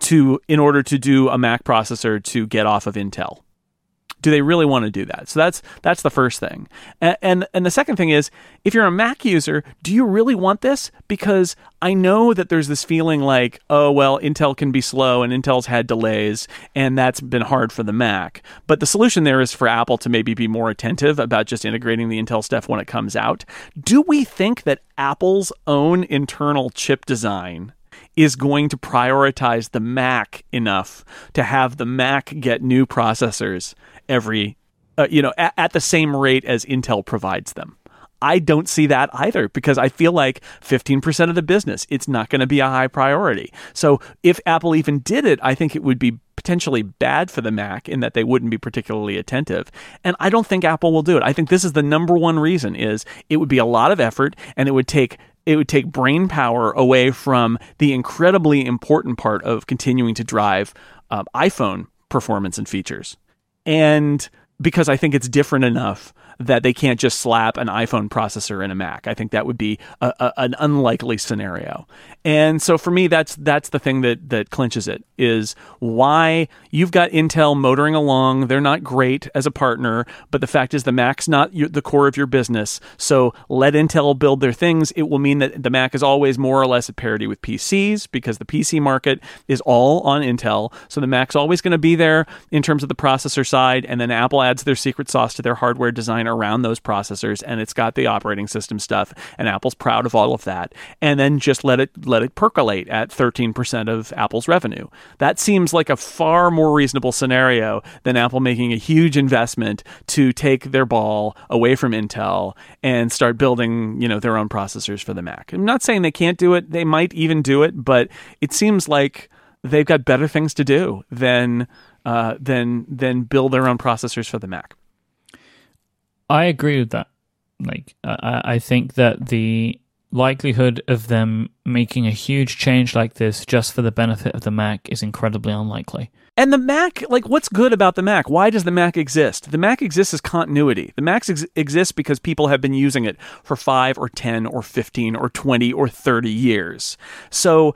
to in order to do a Mac processor to get off of Intel? Do they really want to do that? So that's that's the first thing. And, and and the second thing is if you're a Mac user, do you really want this? Because I know that there's this feeling like, oh well, Intel can be slow and Intel's had delays and that's been hard for the Mac. But the solution there is for Apple to maybe be more attentive about just integrating the Intel stuff when it comes out. Do we think that Apple's own internal chip design is going to prioritize the Mac enough to have the Mac get new processors every, uh, you know, at, at the same rate as Intel provides them. I don't see that either because I feel like 15% of the business, it's not going to be a high priority. So if Apple even did it, I think it would be potentially bad for the Mac in that they wouldn't be particularly attentive. And I don't think Apple will do it. I think this is the number one reason is it would be a lot of effort and it would take it would take brain power away from the incredibly important part of continuing to drive uh, iPhone performance and features and because I think it's different enough that they can't just slap an iPhone processor in a Mac. I think that would be a, a, an unlikely scenario. And so for me, that's that's the thing that that clinches it is why you've got Intel motoring along. They're not great as a partner, but the fact is the Mac's not your, the core of your business. So let Intel build their things. It will mean that the Mac is always more or less at parity with PCs because the PC market is all on Intel. So the Mac's always going to be there in terms of the processor side, and then Apple adds their secret sauce to their hardware design around those processors, and it's got the operating system stuff, and Apple's proud of all of that. And then just let it let it percolate at 13% of Apple's revenue. That seems like a far more reasonable scenario than Apple making a huge investment to take their ball away from Intel and start building, you know, their own processors for the Mac. I'm not saying they can't do it. They might even do it, but it seems like they've got better things to do than uh, than than build their own processors for the Mac. I agree with that. Like, I, I think that the likelihood of them making a huge change like this just for the benefit of the Mac is incredibly unlikely. And the Mac, like, what's good about the Mac? Why does the Mac exist? The Mac exists as continuity. The Mac ex- exists because people have been using it for five or 10 or 15 or 20 or 30 years. So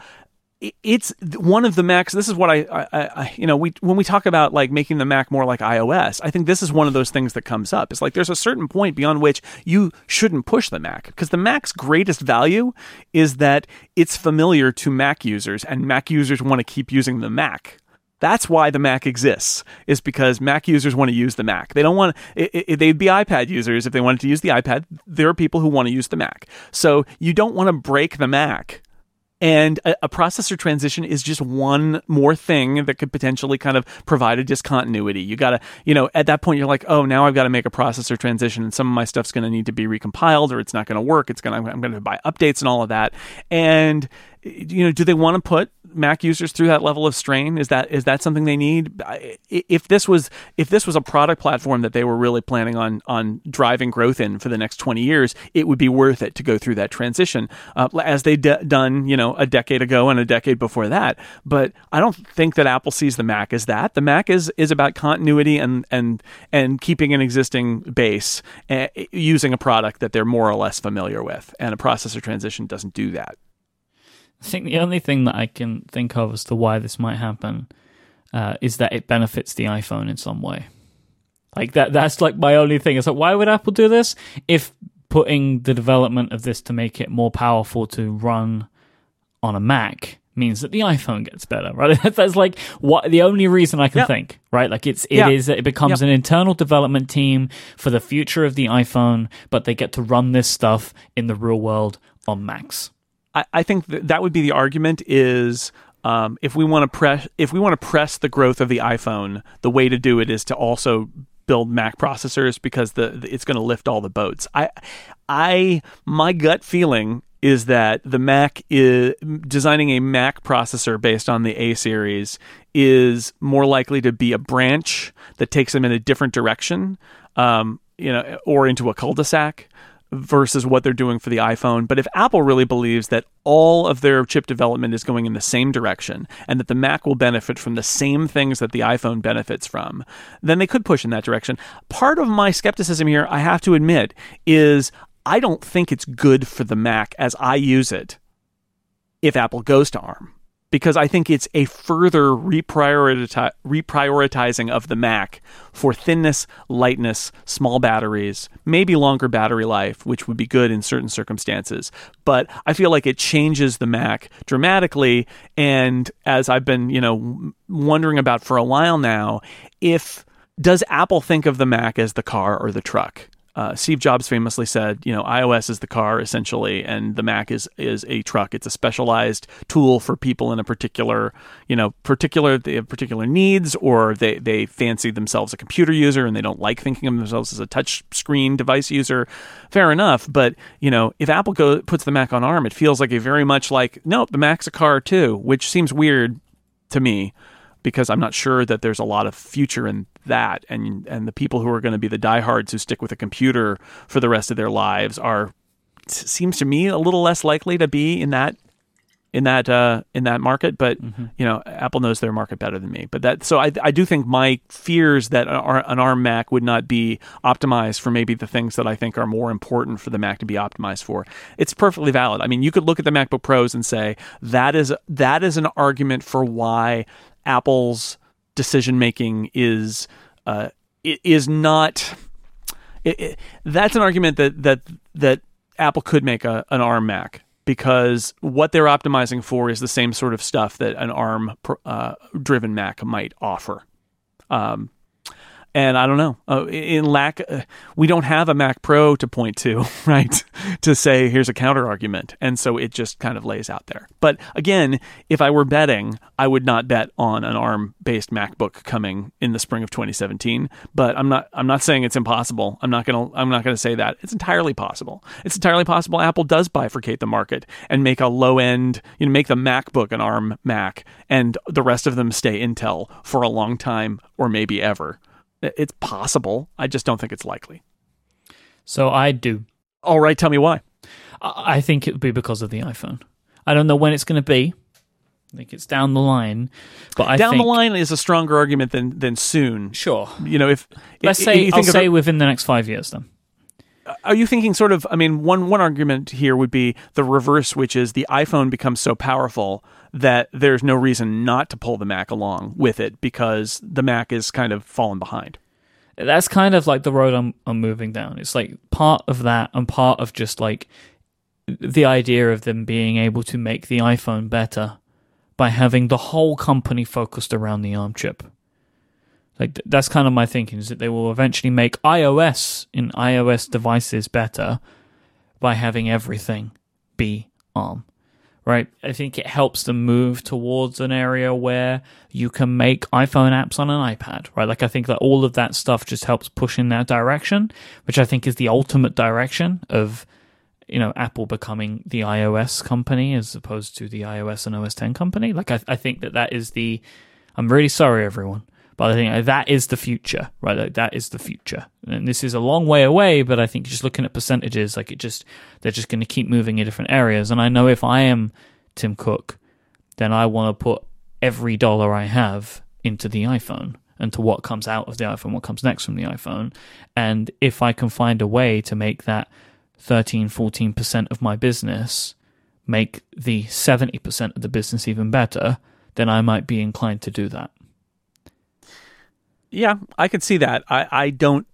it's one of the Macs. This is what I, I, I, you know, we when we talk about like making the Mac more like iOS, I think this is one of those things that comes up. It's like there's a certain point beyond which you shouldn't push the Mac because the Mac's greatest value is that it's familiar to Mac users, and Mac users want to keep using the Mac. That's why the Mac exists, is because Mac users want to use the Mac. They don't want, it, it, they'd be iPad users if they wanted to use the iPad. There are people who want to use the Mac. So you don't want to break the Mac and a, a, processor transition is just one more thing that could potentially kind of provide a discontinuity. You got to, you know, at that point, you're like, oh, now I've got to make a processor transition, and some of my stuff's going to need to be recompiled, or it's not going to work. It's going to, I'm going to buy updates and all of that. And you know, do they want to put Mac users through that level of strain? Is that is that something they need? If this was if this was a product platform that they were really planning on on driving growth in for the next twenty years, it would be worth it to go through that transition, uh, as they d- done you know a decade ago and a decade before that. But I don't think that Apple sees the Mac as that. The Mac is is about continuity and and and keeping an existing base uh, using a product that they're more or less familiar with, and a processor transition doesn't do that. I think the only thing that I can think of as to why this might happen uh, is that it benefits the iPhone in some way. Like that that's like my only thing. It's like why would Apple do this? If putting the development of this to make it more powerful to run on a Mac means that the iPhone gets better, right? That's like what the only reason I can Yeah. think, right? Like it's it Yeah. is it becomes Yeah. an internal development team for the future of the iPhone, but they get to run this stuff in the real world on Macs. I, I think that, that would be the argument is um, if we want to press if we want to press the growth of the iPhone, the way to do it is to also build Mac processors because the, the- it's going to lift all the boats. I I my gut feeling is that the Mac is designing a Mac processor based on the A series is more likely to be a branch that takes them in a different direction, um, you know, or into a cul-de-sac versus what they're doing for the iPhone. But if Apple really believes that all of their chip development is going in the same direction and that the Mac will benefit from the same things that the iPhone benefits from, then they could push in that direction. Part of my skepticism here, I have to admit, is I don't think it's good for the Mac as I use it if Apple goes to ARM. Because I think it's a further reprioriti- reprioritizing of the Mac for thinness, lightness, small batteries, maybe longer battery life, which would be good in certain circumstances. But I feel like it changes the Mac dramatically. And as I've been, you know, wondering about for a while now, if does Apple think of the Mac as the car or the truck? Uh, Steve Jobs famously said, you know, iOS is the car essentially, and the Mac is is a truck. It's a specialized tool for people in a particular, you know, particular they have particular needs, or they they fancy themselves a computer user and they don't like thinking of themselves as a touch screen device user. Fair enough, but you know, if Apple go, puts the Mac on ARM, it feels like a very much like, nope, the Mac's a car too, which seems weird to me because I'm not sure that there's a lot of future in that, and and the people who are going to be the diehards who stick with a computer for the rest of their lives are seems to me a little less likely to be in that in that uh, in that market. But you know, Apple knows their market better than me. But that so I I do think my fears that an ARM Mac would not be optimized for maybe the things that I think are more important for the Mac to be optimized for. It's perfectly valid. I mean, you could look at the MacBook Pros and say that is that is an argument for why Apple's decision making is uh, is not. It, it, that's an argument that that that Apple could make a, an ARM Mac because what they're optimizing for is the same sort of stuff that an ARM uh, driven Mac might offer. Um, and I don't know. Uh, in lack, uh, we don't have a Mac Pro to point to, right? to say here's a counter argument, and so it just kind of lays out there. But again, if I were betting, I would not bet on an ARM-based MacBook coming in the spring of 2017. But I'm not. I'm not saying it's impossible. I'm not gonna. I'm not gonna say that. It's entirely possible. It's entirely possible Apple does bifurcate the market and make a low end. You know, make the MacBook an ARM Mac, and the rest of them stay Intel for a long time or maybe ever. It's possible. I just don't think it's likely. So I do. All right, tell me why. I think it would be because of the iPhone. I don't know when it's going to be. I think it's down the line, but I Down think, the line is a stronger argument than than soon. Sure. You know, if Let's if say you I'll say it- within the next five years. Then are you thinking sort of? I mean, one one argument here would be the reverse, which is the iPhone becomes so powerful that there's no reason not to pull the Mac along with it because the Mac is kind of fallen behind. that's kind of like the road I'm I'm moving down. It's like part of that and part of just like the idea of them being able to make the iPhone better by having the whole company focused around the ARM chip. Like th- that's kind of my thinking is that they will eventually make iOS in iOS devices better by having everything be ARM. Right? I think it helps them move towards an area where you can make iPhone apps on an iPad, right? Like I think that all of that stuff just helps push in that direction, which I think is the ultimate direction of you know Apple becoming the iOS company as opposed to the iOS and OS 10 company. Like I, I think that that is the. I'm really sorry, everyone, but I think that is the future, right? Like that is the future, and this is a long way away. But I think just looking at percentages, like it just they're just going to keep moving in different areas. And I know if I am Tim Cook, then I want to put every dollar I have into the iPhone and to what comes out of the iPhone, what comes next from the iPhone. And if I can find a way to make that 13, 14% of my business make the 70% of the business even better, then I might be inclined to do that. Yeah, I could see that. I, I don't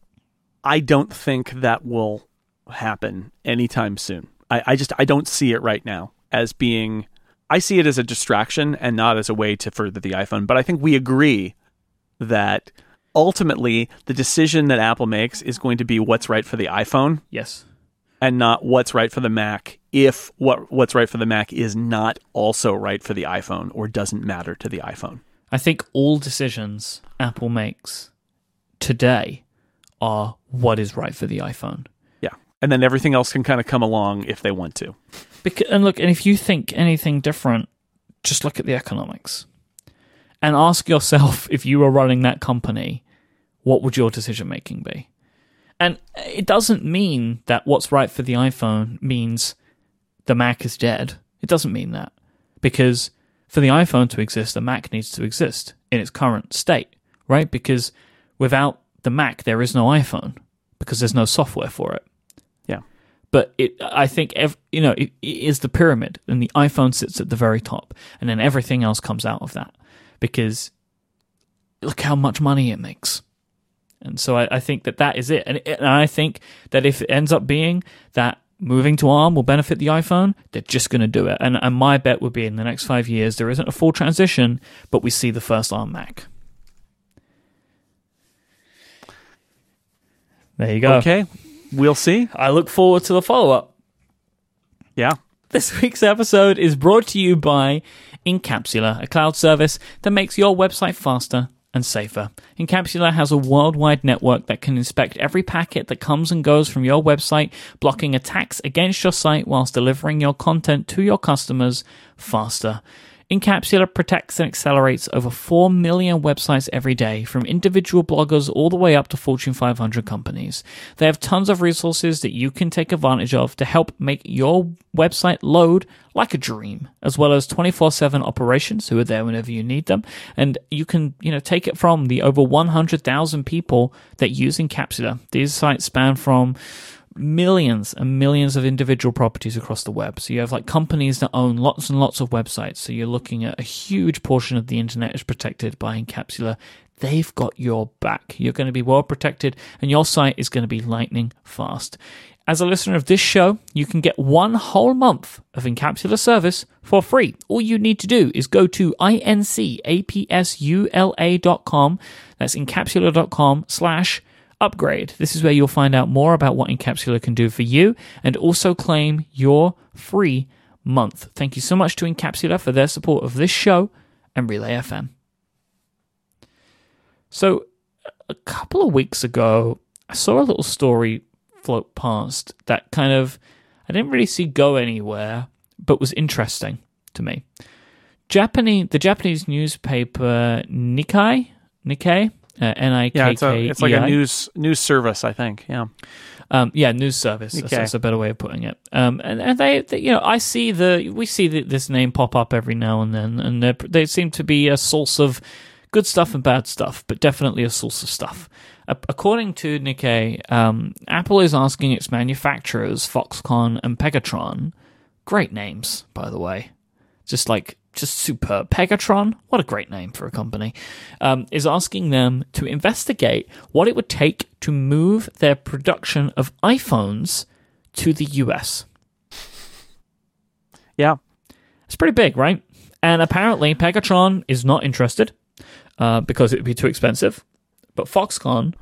I don't think that will happen anytime soon. I, I just I don't see it right now as being I see it as a distraction and not as a way to further the iPhone. But I think we agree that ultimately the decision that Apple makes is going to be what's right for the iPhone. Yes. And not what's right for the Mac if what what's right for the Mac is not also right for the iPhone or doesn't matter to the iPhone. I think all decisions Apple makes today are what is right for the iPhone. Yeah. And then everything else can kind of come along if they want to. Because, and look, and if you think anything different, just look at the economics and ask yourself if you were running that company, what would your decision making be? And it doesn't mean that what's right for the iPhone means the Mac is dead. It doesn't mean that. Because for the iPhone to exist, the Mac needs to exist in its current state, right? Because without the Mac, there is no iPhone because there's no software for it. Yeah. But it, I think, you know, it, it is the pyramid, and the iPhone sits at the very top, and then everything else comes out of that because look how much money it makes. And so I, I think that that is it. And, and I think that if it ends up being that moving to ARM will benefit the iPhone, they're just going to do it. And, and my bet would be in the next five years, there isn't a full transition, but we see the first ARM Mac. There you go. Okay. We'll see. I look forward to the follow up. Yeah. This week's episode is brought to you by Incapsula, a cloud service that makes your website faster and safer. Incapsula has a worldwide network that can inspect every packet that comes and goes from your website, blocking attacks against your site whilst delivering your content to your customers faster. Incapsula protects and accelerates over 4 million websites every day, from individual bloggers all the way up to Fortune 500 companies. They have tons of resources that you can take advantage of to help make your website load like a dream, as well as 24/7 operations who are there whenever you need them. And you can, you know, take it from the over 100,000 people that use Incapsula. These sites span from millions and millions of individual properties across the web. So you have like companies that own lots and lots of websites. So you're looking at a huge portion of the internet is protected by Incapsula. They've got your back. You're going to be well protected and your site is going to be lightning fast. As a listener of this show, you can get one whole month of Incapsula service for free. All you need to do is go to incapsula.com. That's incapsula.com slash upgrade. This is where you'll find out more about what Incapsula can do for you and also claim your free month. Thank you so much to Incapsula for their support of this show and Relay FM. So, a couple of weeks ago, I saw a little story float past that kind of I didn't really see go anywhere, but was interesting to me. Japanese, the Japanese newspaper Nikkei, Nikkei, uh, N-I-K-K-E-I. Yeah, it's, a, it's like a news news service, I think. Yeah. Um, yeah, news service. That's, that's, a better way of putting it. Um, and, and they, they, you know, I see the we see the, this name pop up every now and then, and they seem to be a source of good stuff and bad stuff, but definitely a source of stuff. According to Nikkei, um, Apple is asking its manufacturers, Foxconn and Pegatron, great names, by the way, just like just superb. Pegatron, what a great name for a company, um, is asking them to investigate what it would take to move their production of iPhones to the US. Yeah. It's pretty big, right? And apparently, Pegatron is not interested uh, because it would be too expensive, but Foxconn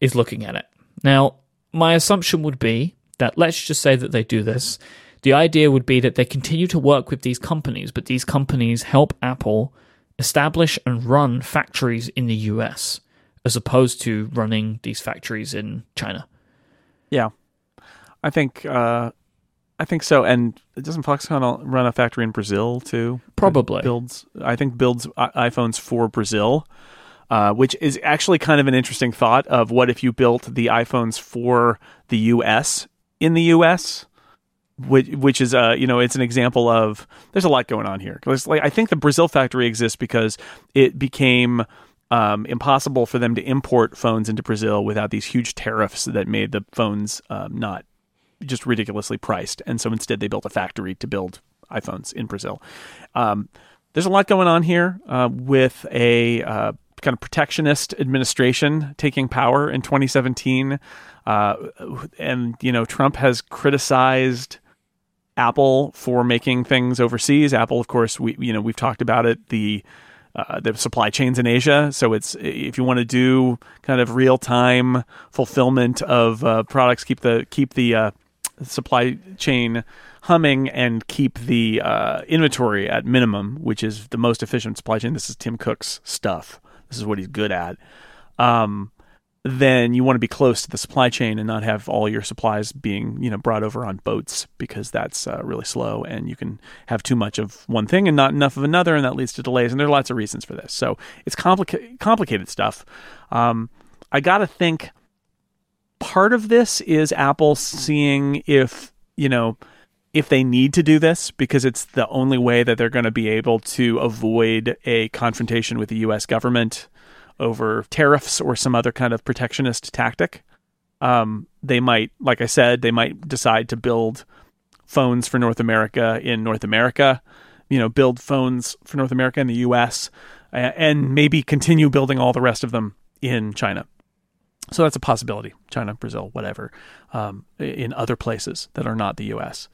is looking at it. Now, my assumption would be that let's just say that they do this the idea would be that they continue to work with these companies, but these companies help Apple establish and run factories in the US as opposed to running these factories in China. Yeah. I think uh, I think so. And doesn't Foxconn run a factory in Brazil too? Probably. Builds. I think builds iPhones for Brazil, uh, which is actually kind of an interesting thought of what if you built the iPhones for the U.S. in the U.S. Which, which is uh you know it's an example of there's a lot going on here like I think the Brazil factory exists because it became um, impossible for them to import phones into Brazil without these huge tariffs that made the phones um, not just ridiculously priced. And so instead, they built a factory to build iPhones in Brazil. Um, there's a lot going on here uh, with a uh, kind of protectionist administration taking power in 2017. Uh, and, you know, Trump has criticized Apple for making things overseas. Apple, of course, we you know we've talked about it. The uh, the supply chains in Asia. So it's if you want to do kind of real time fulfillment of uh, products, keep the keep the uh, supply chain humming and keep the uh, inventory at minimum, which is the most efficient supply chain. This is Tim Cook's stuff. This is what he's good at. Um, then you want to be close to the supply chain and not have all your supplies being you know brought over on boats because that's uh, really slow and you can have too much of one thing and not enough of another and that leads to delays and there are lots of reasons for this. So it's complicated complicated stuff. Um, i gotta think part of this is apple seeing if you know if they need to do this because it's the only way that they're going to be able to avoid a confrontation with the us government over tariffs or some other kind of protectionist tactic. Um, they might, like I said, they might decide to build phones for North America in North America, you know, build phones for North America in the US, and maybe continue building all the rest of them in China. So that's a possibility. China, Brazil, whatever, um, in other places that are not the US.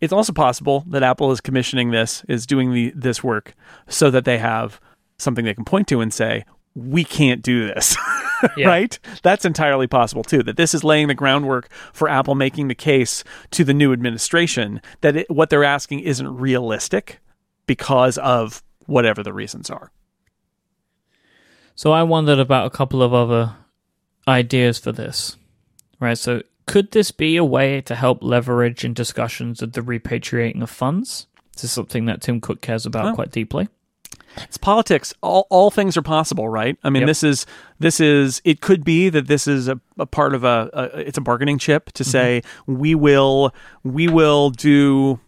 It's also possible that Apple is commissioning this, is doing the, this work so that they have something they can point to and say, we can't do this. yeah. right? That's entirely possible too. That this is laying the groundwork for Apple making the case to the new administration that it, what they're asking isn't realistic because of whatever the reasons are. So I wondered about a couple of other ideas for this. Right? So could this be a way to help leverage in discussions of the repatriating of funds? This is something that Tim Cook cares about oh. quite deeply. It's politics. All all things are possible, right? I mean, yep. this is this is. It could be that this is a, a part of a, a, It's a bargaining chip to mm-hmm. say we will we will do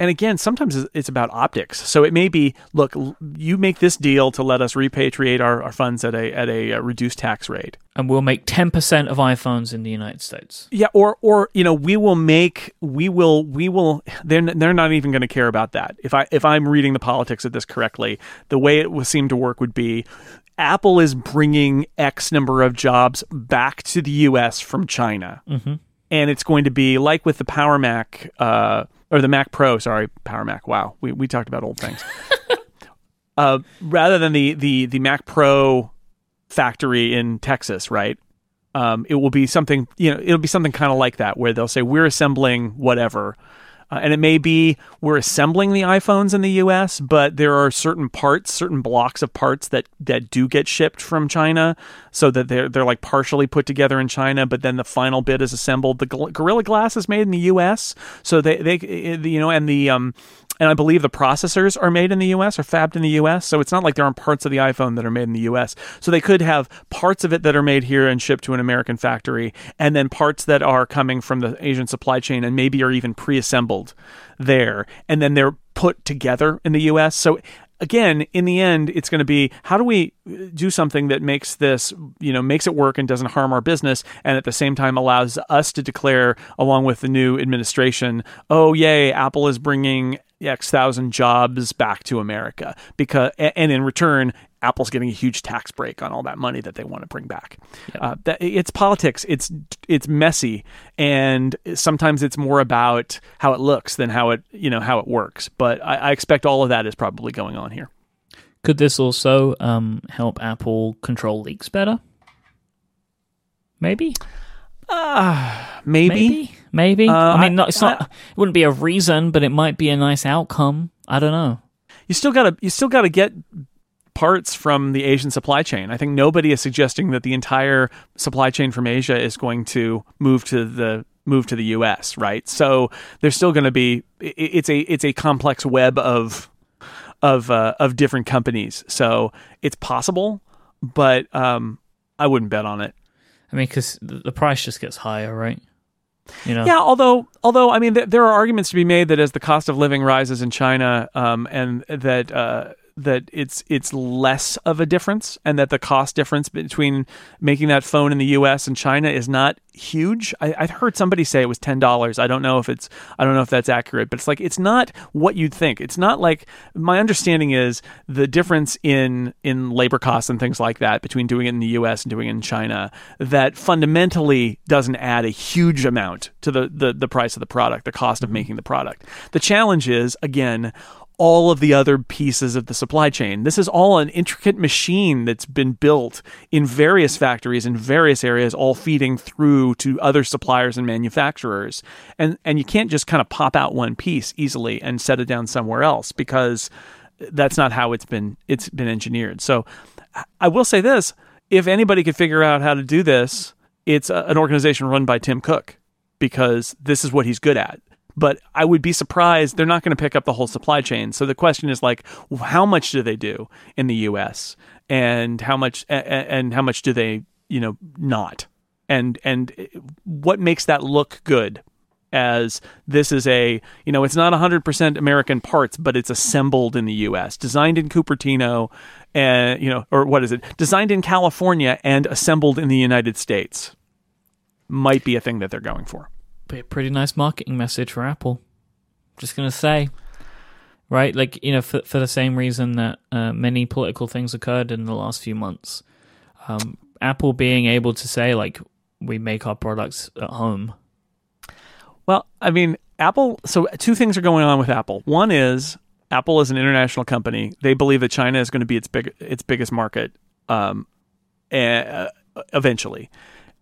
and again, sometimes it's about optics. So it may be, look, you make this deal to let us repatriate our, our funds at a at a uh, reduced tax rate, and we'll make ten percent of iPhones in the United States. Yeah, or or you know, we will make we will we will. They're they're not even going to care about that. If I if I'm reading the politics of this correctly, the way it would seem to work would be. Apple is bringing X number of jobs back to the U.S. from China, mm-hmm. and it's going to be like with the Power Mac uh, or the Mac Pro. Sorry, Power Mac. Wow, we we talked about old things. uh, rather than the the the Mac Pro factory in Texas, right? Um, it will be something you know it'll be something kind of like that where they'll say we're assembling whatever uh, and it may be we're assembling the iPhones in the US, but there are certain parts, certain blocks of parts that, that do get shipped from China so that they're, they're like partially put together in China, but then the final bit is assembled. The Gorilla Glass is made in the US. So they, they, you know, and the, um, and I believe the processors are made in the US, are fabbed in the US. So it's not like there aren't parts of the iPhone that are made in the US. So they could have parts of it that are made here and shipped to an American factory, and then parts that are coming from the Asian supply chain and maybe are even pre assembled there. And then they're put together in the US. So again, in the end, it's going to be how do we do something that makes this, you know, makes it work and doesn't harm our business, and at the same time allows us to declare, along with the new administration, oh yay, Apple is bringing X thousand jobs back to America because, and in return, Apple's getting a huge tax break on all that money that they want to bring back. Uh, that, it's politics. It's it's messy, and sometimes it's more about how it looks than how it you know how it works. But I, I expect all of that is probably going on here. Could this also um, help Apple control leaks better? Maybe. Uh, maybe. Maybe. Maybe. Uh, I mean, not, it's not. I, it wouldn't be a reason, but it might be a nice outcome. I don't know. You still gotta. You still gotta get parts from the Asian supply chain. I think nobody is suggesting that the entire supply chain from Asia is going to move to the move to the U.S. Right, so there's still going to be it's a it's a complex web of of uh, of different companies. So it's possible, but um, I wouldn't bet on it. I mean, because the price just gets higher, right? You know? Yeah, although although I mean, th- there are arguments to be made that as the cost of living rises in China, um, and that uh, that it's it's less of a difference and that the cost difference between making that phone in the US and China is not huge. I, I heard somebody say it was ten dollars. I don't know if it's I don't know if that's accurate, but it's like it's not what you'd think. It's not like my understanding is the difference in in labor costs and things like that between doing it in the US and doing it in China that fundamentally doesn't add a huge amount to the the, the price of the product, the cost of making the product. The challenge is again all of the other pieces of the supply chain. This is all an intricate machine that's been built in various factories in various areas, all feeding through to other suppliers and manufacturers. And and you can't just kind of pop out one piece easily and set it down somewhere else because that's not how it's been it's been engineered. So I will say this, if anybody could figure out how to do this, it's a, an organization run by Tim Cook because this is what he's good at but I would be surprised they're not going to pick up the whole supply chain. So the question is like, how much do they do in the U.S. and how much and how much do they you know not and and what makes that look good as this is a you know it's not 100% American parts but it's assembled in the US designed in Cupertino and you know or what is it designed in California and assembled in the United States might be a thing that they're going for pretty nice marketing message for Apple. Just gonna say, right? Like you know, for for the same reason that uh, many political things occurred in the last few months, um, Apple being able to say like we make our products at home. Well, I mean, Apple. So two things are going on with Apple. One is Apple is an international company. They believe that China is going to be its big its biggest market, um, uh, eventually,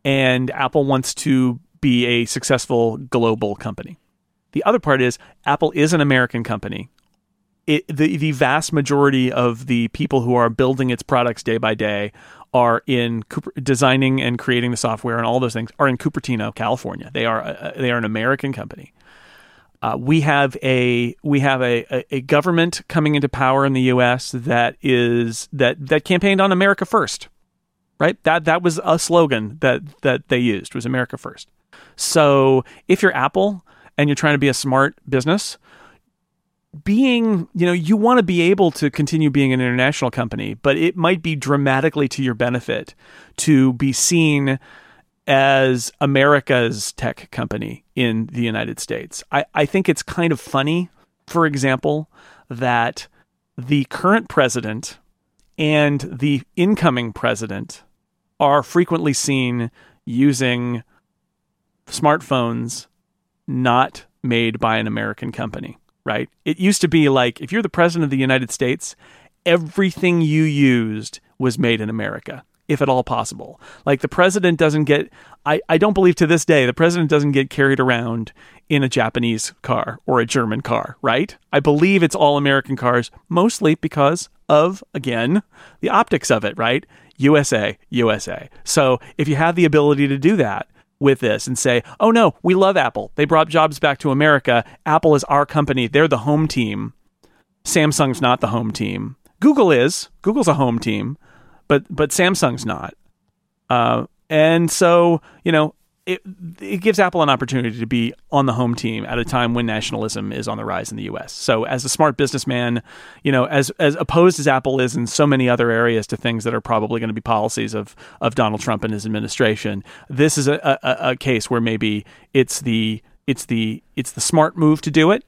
and Apple wants to be a successful global company. The other part is Apple is an American company. It, the the vast majority of the people who are building its products day by day are in Cooper, designing and creating the software and all those things are in Cupertino, California. They are uh, they are an American company. Uh, we have a we have a, a, a, government coming into power in the U.S. that is that that campaigned on America first, right? That that was a slogan that that they used was America first. So if you're Apple and you're trying to be a smart business, being, you know, you want to be able to continue being an international company, but it might be dramatically to your benefit to be seen as America's tech company in the United States. I, I think it's kind of funny, for example, that the current president and the incoming president are frequently seen using smartphones not made by an American company, right? It used to be like if you're the president of the United States, everything you used was made in America, if at all possible. Like the president doesn't get, I, I don't believe to this day, the president doesn't get carried around in a Japanese car or a German car, right? I believe it's all American cars, mostly because of, again, the optics of it, right? USA, USA. So if you have the ability to do that, with this and say, oh no, we love Apple. They brought jobs back to America. Apple is our company. They're the home team. Samsung's not the home team. Google is. Google's a home team, but but Samsung's not. Uh, and so you know, it, it gives Apple an opportunity to be on the home team at a time when nationalism is on the rise in the U.S. So, as a smart businessman, you know, as as opposed as Apple is in so many other areas to things that are probably going to be policies of of Donald Trump and his administration, this is a, a, a case where maybe it's the it's the it's the smart move to do it.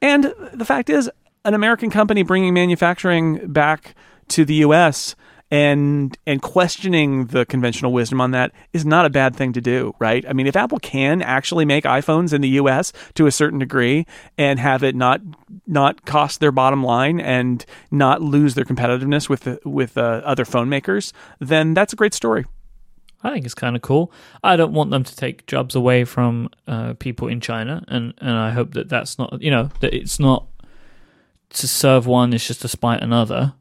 And the fact is, an American company bringing manufacturing back to the U.S and and questioning the conventional wisdom on that is not a bad thing to do, right? I mean, if Apple can actually make iPhones in the US to a certain degree and have it not not cost their bottom line and not lose their competitiveness with the, with uh, other phone makers, then that's a great story. I think it's kind of cool. I don't want them to take jobs away from uh, people in China, and, and I hope that that's not you know that it's not to serve one is just to spite another.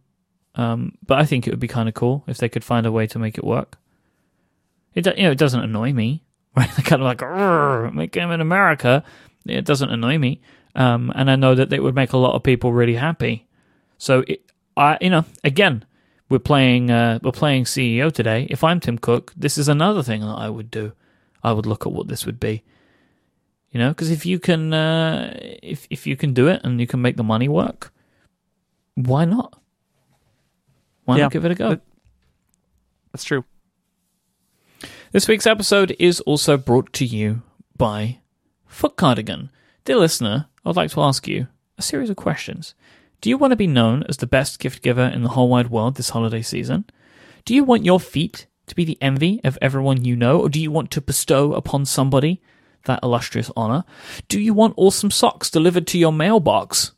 Um, but I think it would be kind of cool if they could find a way to make it work. It you know it doesn't annoy me. right? Kind of like, "Arr, make them in America. It doesn't annoy me. Um, and I know that it would make a lot of people really happy. So, it, I, you know, again, we're playing, uh, we're playing CEO today. If I'm Tim Cook, this is another thing that I would do. I would look at what this would be. You know, because if you can, uh, if if you can do it and you can make the money work, why not? Why Yeah. not give it a go? That's true. This week's episode is also brought to you by Foot Cardigan. Dear listener, I'd like to ask you a series of questions. Do you want to be known as the best gift giver in the whole wide world this holiday season? Do you want your feet to be the envy of everyone you know, or do you want to bestow upon somebody that illustrious honor? Do you want awesome socks delivered to your mailbox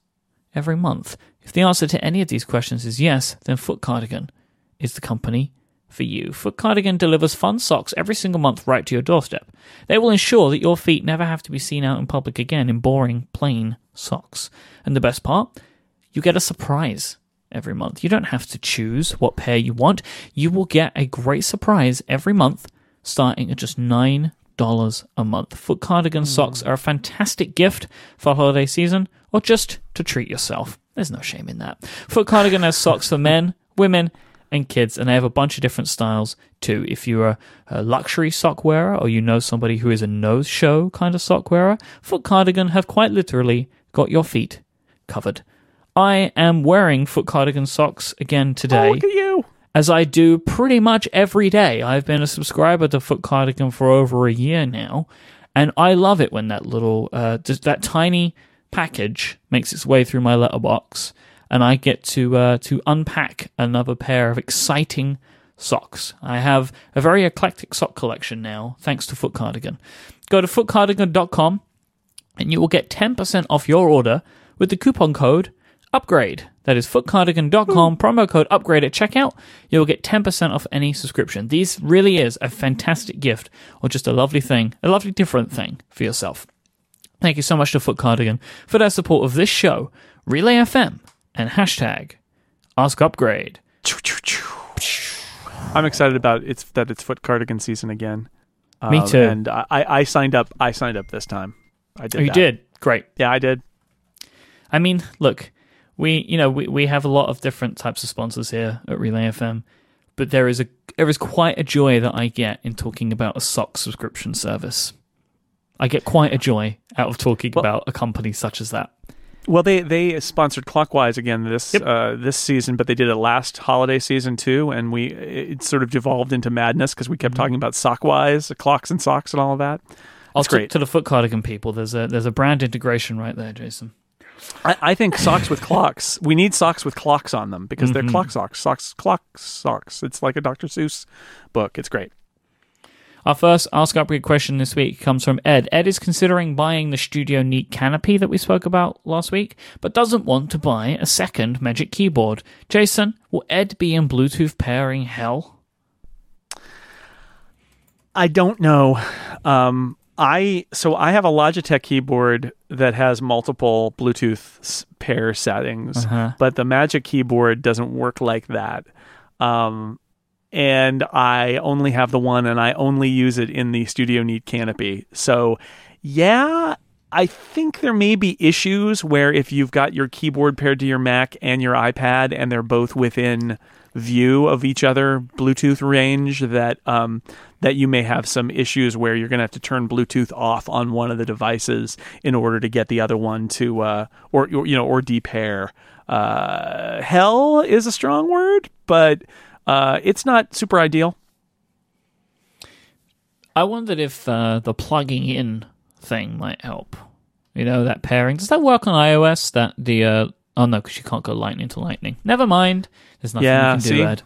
every month? If the answer to any of these questions is yes, then Foot Cardigan is the company for you. Foot Cardigan delivers fun socks every single month right to your doorstep. They will ensure that your feet never have to be seen out in public again in boring, plain socks. And the best part, you get a surprise every month. You don't have to choose what pair you want. You will get a great surprise every month starting at just $9 a month. Foot Cardigan hmm. socks are a fantastic gift for holiday season or just to treat yourself. There's no shame in that. Foot Cardigan has socks for men, women, and kids, and they have a bunch of different styles too. If you're a, a luxury sock wearer or you know somebody who is a nose show kind of sock wearer, Foot Cardigan have quite literally got your feet covered. I am wearing Foot Cardigan socks again today Oh, look at you. as I do pretty much every day. I've been a subscriber to Foot Cardigan for over a year now, and I love it when that little, uh, that tiny package makes its way through my letterbox, and I get to uh, to unpack another pair of exciting socks. I have a very eclectic sock collection now, thanks to Foot Cardigan. Go to footcardigan.com and you will get 10% off your order with the coupon code upgrade. That is footcardigan.com, promo code upgrade at checkout. You'll get 10% off any subscription. These really is a fantastic gift or just a lovely thing, a lovely different thing for yourself. Thank you so much to Foot Cardigan for their support of this show, Relay FM, and hashtag Ask Upgrade. I'm excited about it's that it's foot cardigan season again. Me Um, too. And I, I signed up. I signed up this time. I did. Oh, you that. did? Great. Yeah, I did. I mean, look, we you know we, we have a lot of different types of sponsors here at Relay FM, but there is a there is quite a joy that I get in talking about a sock subscription service. I get quite a joy out of talking Well- about a company such as that. Well, they they sponsored Clockwise again this Yep. uh, this season, but they did it last holiday season too, and we it sort of devolved into madness because we kept Mm-hmm. talking about Sockwise, clocks and socks, and all of that. I'll great. to the foot cardigan people. There's a there's a brand integration right there, Jason. I, I think socks with clocks. We need socks with clocks on them because they're Mhm. clock socks. Socks, clock socks. It's like a Dr. Seuss book. It's great. Our first Ask Upgrade question this week comes from Ed. Ed is considering buying the Studio Neat canopy that we spoke about last week, but doesn't want to buy a second Magic Keyboard. Jason, will Ed be in Bluetooth pairing hell? I don't know. Um, I so I have a Logitech keyboard that has multiple Bluetooth pair settings, Uh-huh. but the Magic keyboard doesn't work like that. Um, and I only have the one, and I only use it in the Studio Neat canopy. So, yeah, I think there may be issues where if you've got your keyboard paired to your Mac and your iPad, and they're both within view of each other Bluetooth range, that um, that you may have some issues where you're going to have to turn Bluetooth off on one of the devices in order to get the other one to, uh, or, you know, or depair. Uh, hell is a strong word, but uh, it's not super ideal. I wondered if uh, the plugging in thing might help. You know, that pairing. Does that work on iOS? That the. Uh, oh, no, because you can't go lightning to lightning. Never mind. There's nothing Yeah, you can see? do, Ed.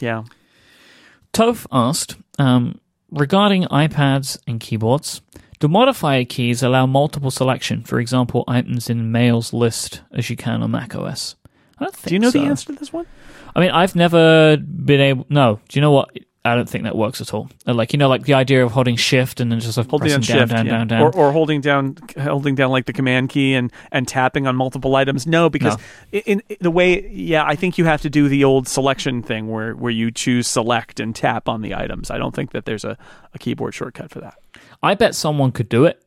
Yeah. Toph asked um, regarding iPads and keyboards, do modifier keys allow multiple selection? For example, items in Mail's list as you can on macOS. I don't think Do you know so. the answer to this one? I mean, I've never been able. No, do you know what? I don't think that works at all. Uh, Like you know, like the idea of holding shift and then just like holding pressing down down, shift down, yeah. down, down. Or, or holding down holding down like the command key and and tapping on multiple items no because No. In, in the way yeah i think you have to do the old selection thing where where you choose select and tap on the items i don't think that there's a, a keyboard shortcut for that I bet someone could do it.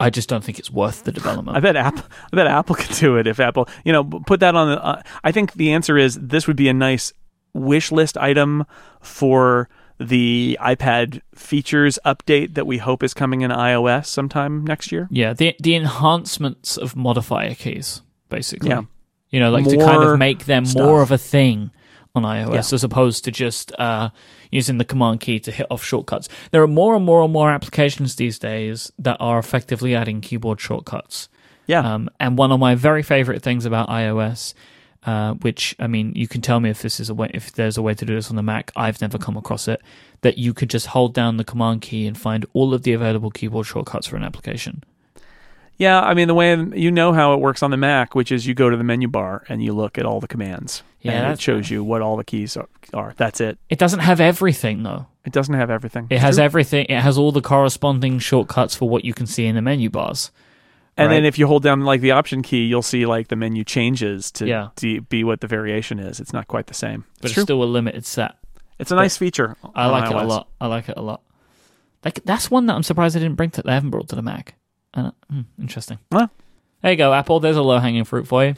I just don't think it's worth the development. i bet apple i bet apple could do it if apple you know put that on the uh, i think the answer is this would be a nice wish list item for the ipad features update that we hope is coming in ios sometime next year Yeah, the the enhancements of modifier keys, basically. Yeah. You know, like to kind of make them stuff. more of a thing on iOS Yeah. as opposed to just uh, using the command key to hit off shortcuts. There are more and more and more applications these days that are effectively adding keyboard shortcuts. yeah Um, and one of my very favorite things about iOS, uh, which I mean, you can tell me if this is a way, if there's a way to do this on the Mac. I've never come across it. That you could just hold down the command key and find all of the available keyboard shortcuts for an application. Yeah, I mean the way you know how it works on the Mac, which is you go to the menu bar and you look at all the commands. Yeah, and it shows you what all the keys are, are. That's it. It doesn't have everything though. It doesn't have everything. It has everything. It has all the corresponding shortcuts for what you can see in the menu bars. and then if you hold down like the option key, you'll see like the menu changes to Yeah. de- be what the variation is. It's not quite the same. But it's it's, still a limited set. it's a nice feature. I like it a lot. I like it a lot. Like that's one that I'm surprised they didn't bring to. They haven't brought to the Mac. Uh, hmm, interesting. Well. there you go, Apple. There's a low hanging fruit for you.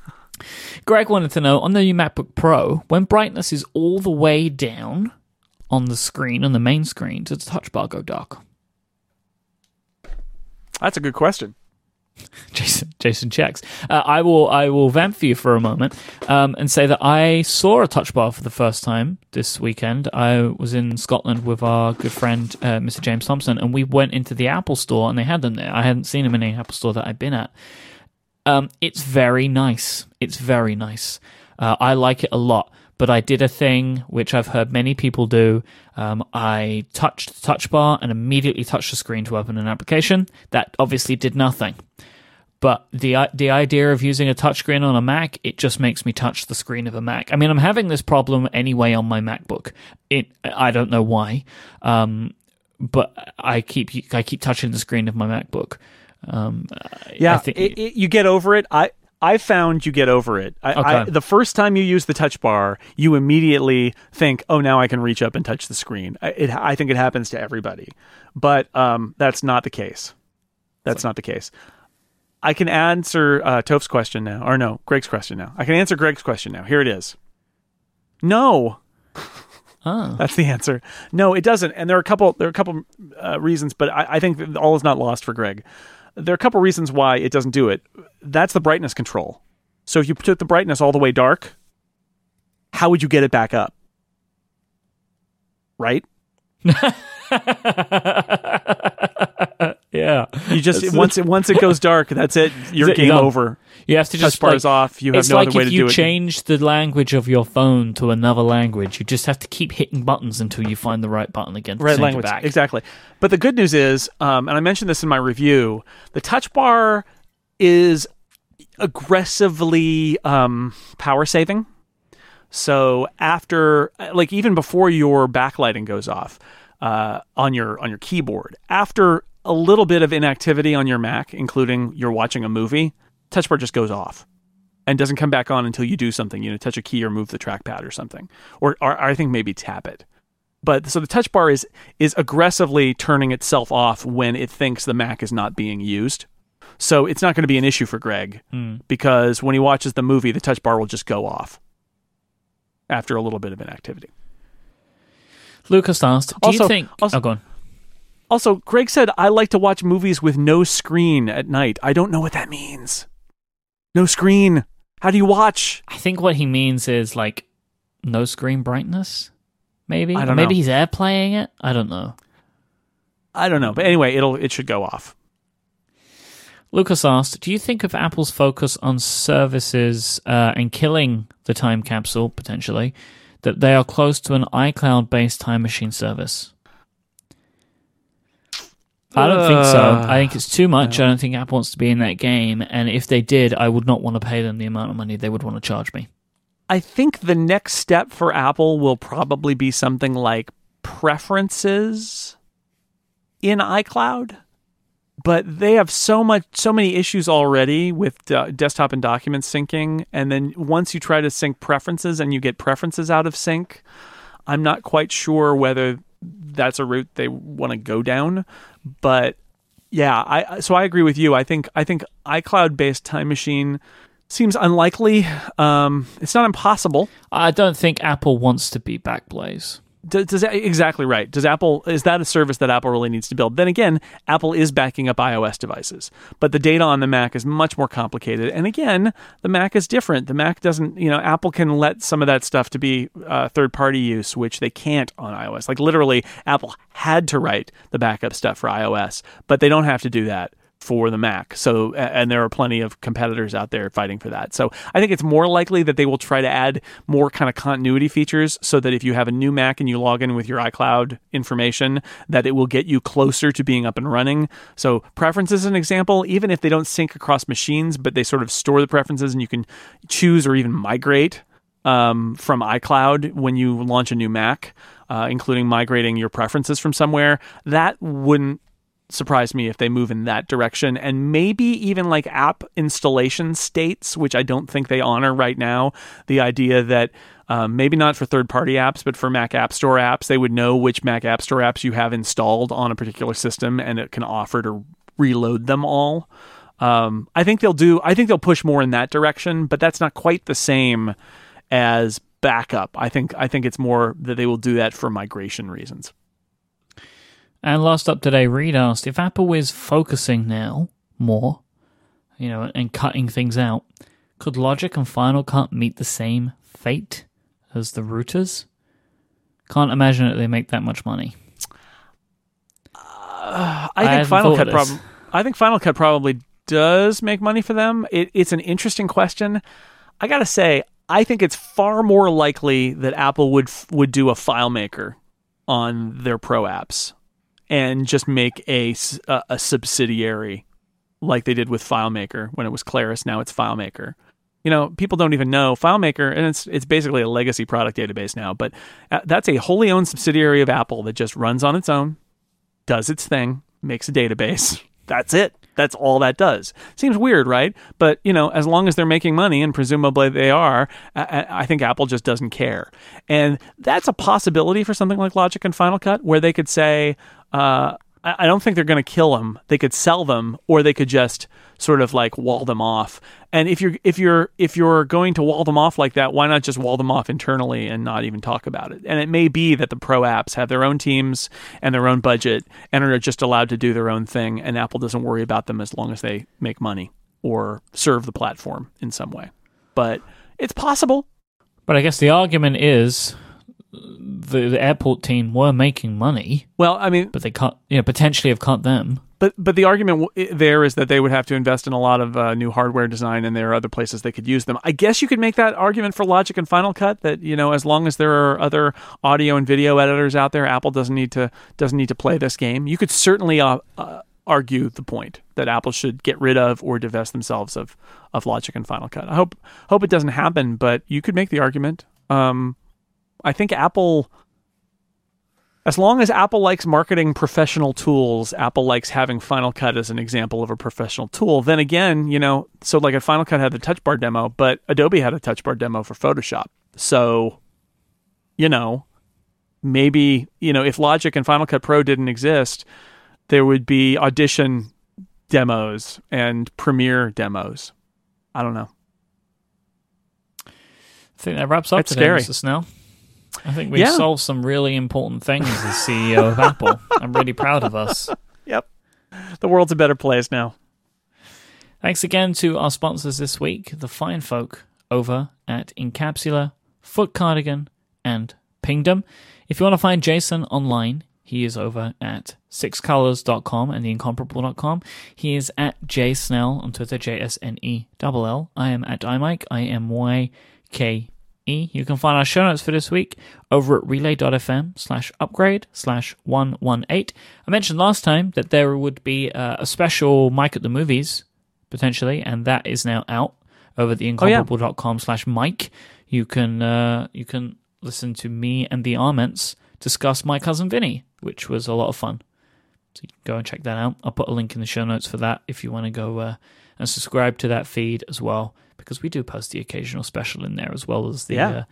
Greg wanted to know on the new MacBook Pro when brightness is all the way down on the screen on the main screen, does the touch bar go dark? That's a good question. Jason Jason checks. Uh, I will I will vamp for you for a moment um, and say that I saw a touch bar for the first time this weekend. I was in Scotland with our good friend uh, Mr. James Thompson, and we went into the Apple store and they had them there. I hadn't seen them in any Apple store that I'd been at. Um, it's very nice. It's very nice. Uh, I like it a lot. But I did a thing which I've heard many people do. Um, I touched the touch bar and immediately touched the screen to open an application. That obviously did nothing. But the the idea of using a touchscreen on a Mac, it just makes me touch the screen of a Mac. I mean, I'm having this problem anyway on my MacBook. It I don't know why, um, but I keep I keep touching the screen of my MacBook. Um, Yeah, I think it, it, you get over it. I I found you get over it. I, I, Okay. the first time you use the touch bar, you immediately think, "Oh, now I can reach up and touch the screen." I, it, I think it happens to everybody, but um, that's not the case. That's not the case. I can answer uh, Toph's question now, or no, Greg's question now. I can answer Greg's question now. Here it is. No, oh, that's the answer. No, it doesn't. And there are a couple. There are a couple uh, reasons, but I, I think all is not lost for Greg. There are a couple reasons why it doesn't do it. That's the brightness control. So if you took the brightness all the way dark, how would you get it back up? Right? yeah. You just once it once it goes dark, that's it. You're it, game over. You have to Touch just bar like, off. You have it's no like other way if to you do it. change the language of your phone to another language. You just have to keep hitting buttons until you find the right button again. To right language back. exactly but the good news is um, and i mentioned this in my review the touch bar is aggressively um, power saving so after like even before your backlighting goes off uh, on your on your keyboard after a little bit of inactivity on your mac including you're watching a movie touch bar just goes off and doesn't come back on until you do something you know touch a key or move the trackpad or something or, or i think maybe tap it but so the touch bar is is aggressively turning itself off when it thinks the Mac is not being used. So it's not going to be an issue for Greg hmm. because when he watches the movie, the touch bar will just go off after a little bit of inactivity. Lucas asked, "Do Also- you think?" also- oh, go on. Also, Greg said, "I like to watch movies with no screen at night." I don't know what that means. No screen. How do you watch? I think what he means is like no screen brightness. Maybe. I don't know. maybe know. he's airplaying it. I don't know. I don't know, but anyway, it'll it should go off. Lucas asked, "Do you think of Apple's focus on services uh, and killing the time capsule potentially that they are close to an iCloud-based time machine service?" I don't think so. I think it's too much. I don't think Apple wants to be in that game. And if they did, I would not want to pay them the amount of money they would want to charge me. I think the next step for Apple will probably be something like preferences in iCloud. But they have so much, so many issues already with uh, desktop and document syncing. And then once you try to sync preferences and you get preferences out of sync, I'm not quite sure whether that's a route they want to go down. But yeah, I so I agree with you. I think I think iCloud based Time Machine seems unlikely. Um, it's not impossible. I don't think Apple wants to be Backblaze. Does, does exactly right? Does Apple is that a service that Apple really needs to build? Then again, Apple is backing up iOS devices, but the data on the Mac is much more complicated. And again, the Mac is different. The Mac doesn't, you know, Apple can let some of that stuff to be uh, third-party use, which they can't on iOS. Like literally, Apple had to write the backup stuff for iOS, but they don't have to do that for the Mac. So, and there are plenty of competitors out there fighting for that. So, I think it's more likely that they will try to add more kind of continuity features so that if you have a new Mac and you log in with your iCloud information, that it will get you closer to being up and running. So, preferences an example, even if they don't sync across machines, but they sort of store the preferences and you can choose or even migrate um, from iCloud when you launch a new Mac, uh, including migrating your preferences from somewhere. That wouldn't surprise me if they move in that direction. And maybe even like app installation states which i don't think they honor right now the idea that um, maybe not for third party apps but for mac app store apps they would know which mac app store apps you have installed on a particular system and it can offer to reload them all. Um, i think they'll do i think they'll push more in that direction but that's not quite the same as backup. I think i think it's more that they will do that for migration reasons and last up today, Reed asked if Apple is focusing now more, you know, and cutting things out, could Logic and Final Cut meet the same fate as the routers? Can't imagine that they make that much money. Uh, I, I think Final Cut probably. I think Final Cut probably does make money for them. It, it's an interesting question. I gotta say, I think it's far more likely that Apple would would do a FileMaker on their Pro apps and just make a, a, a subsidiary like they did with FileMaker when it was Claris. Now it's FileMaker. You know, people don't even know FileMaker, and it's it's basically a legacy product database now. But uh, that's a wholly owned subsidiary of Apple that just runs on its own, does its thing, makes a database. That's it. That's all that does. Seems weird, right? But you know, as long as they're making money, and presumably they are, I, I think Apple just doesn't care. And that's a possibility for something like Logic and Final Cut, where they could say, uh, I don't think they're going to kill them. They could sell them, or they could just sort of like wall them off. And if you're if you're if you're going to wall them off like that, why not just wall them off internally and not even talk about it? And it may be that the pro apps have their own teams and their own budget and are just allowed to do their own thing, and Apple doesn't worry about them as long as they make money or serve the platform in some way. But it's possible. But I guess the argument is the, the airport team were making money. Well, I mean, but they cut, you know, potentially have cut them. But but the argument there is that they would have to invest in a lot of uh, new hardware design, and there are other places they could use them. I guess you could make that argument for Logic and Final Cut that you know as long as there are other audio and video editors out there, Apple doesn't need to doesn't need to play this game. You could certainly uh, uh, argue the point that Apple should get rid of or divest themselves of of Logic and Final Cut. I hope hope it doesn't happen, but you could make the argument. Um, I think Apple as long as Apple likes marketing professional tools, Apple likes having Final Cut as an example of a professional tool. Then again, you know, so like a Final Cut had the touch bar demo, but Adobe had a touch bar demo for Photoshop. So, you know, maybe, you know, if Logic and Final Cut Pro didn't exist, there would be Audition demos and Premiere demos. I don't know. I think that wraps up That's today, scary. Mr. Snell. I think we've Yeah. solved some really important things as CEO of Apple. I'm really proud of us. Yep. The world's a better place now. Thanks again to our sponsors this week, the fine folk over at Incapsula, Foot Cardigan, and Pingdom. If you want to find Jason online, he is over at sixcolors.com and theincomparable.com. He is at jsnell on Twitter, J S N E L L. I am at imyke, I M Y K E. You can find our show notes for this week over at relay.fm slash upgrade slash 118. I mentioned last time that there would be uh, a special Myke at the Movies, potentially, and that is now out over at Oh, theincomparable.com slash Myke. you can uh, you can listen to me and the Arments discuss my cousin Vinny, which was a lot of fun. So you can go and check that out. I'll put a link in the show notes for that if you want to go uh, and subscribe to that feed as well, because we do post the occasional special in there as well as the Yeah. uh,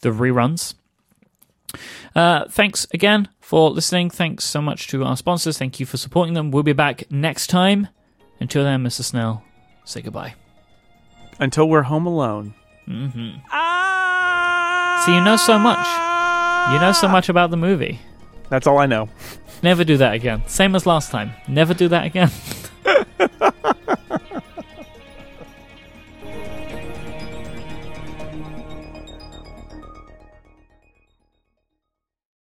the reruns. Uh, thanks again for listening. Thanks so much to our sponsors. Thank you for supporting them. We'll be back next time. Until then, Mr. Snell, say goodbye. Until we're home alone. hmm So you know so much. You know so much about the movie. That's all I know. Never do that again. Same as last time. Never do that again.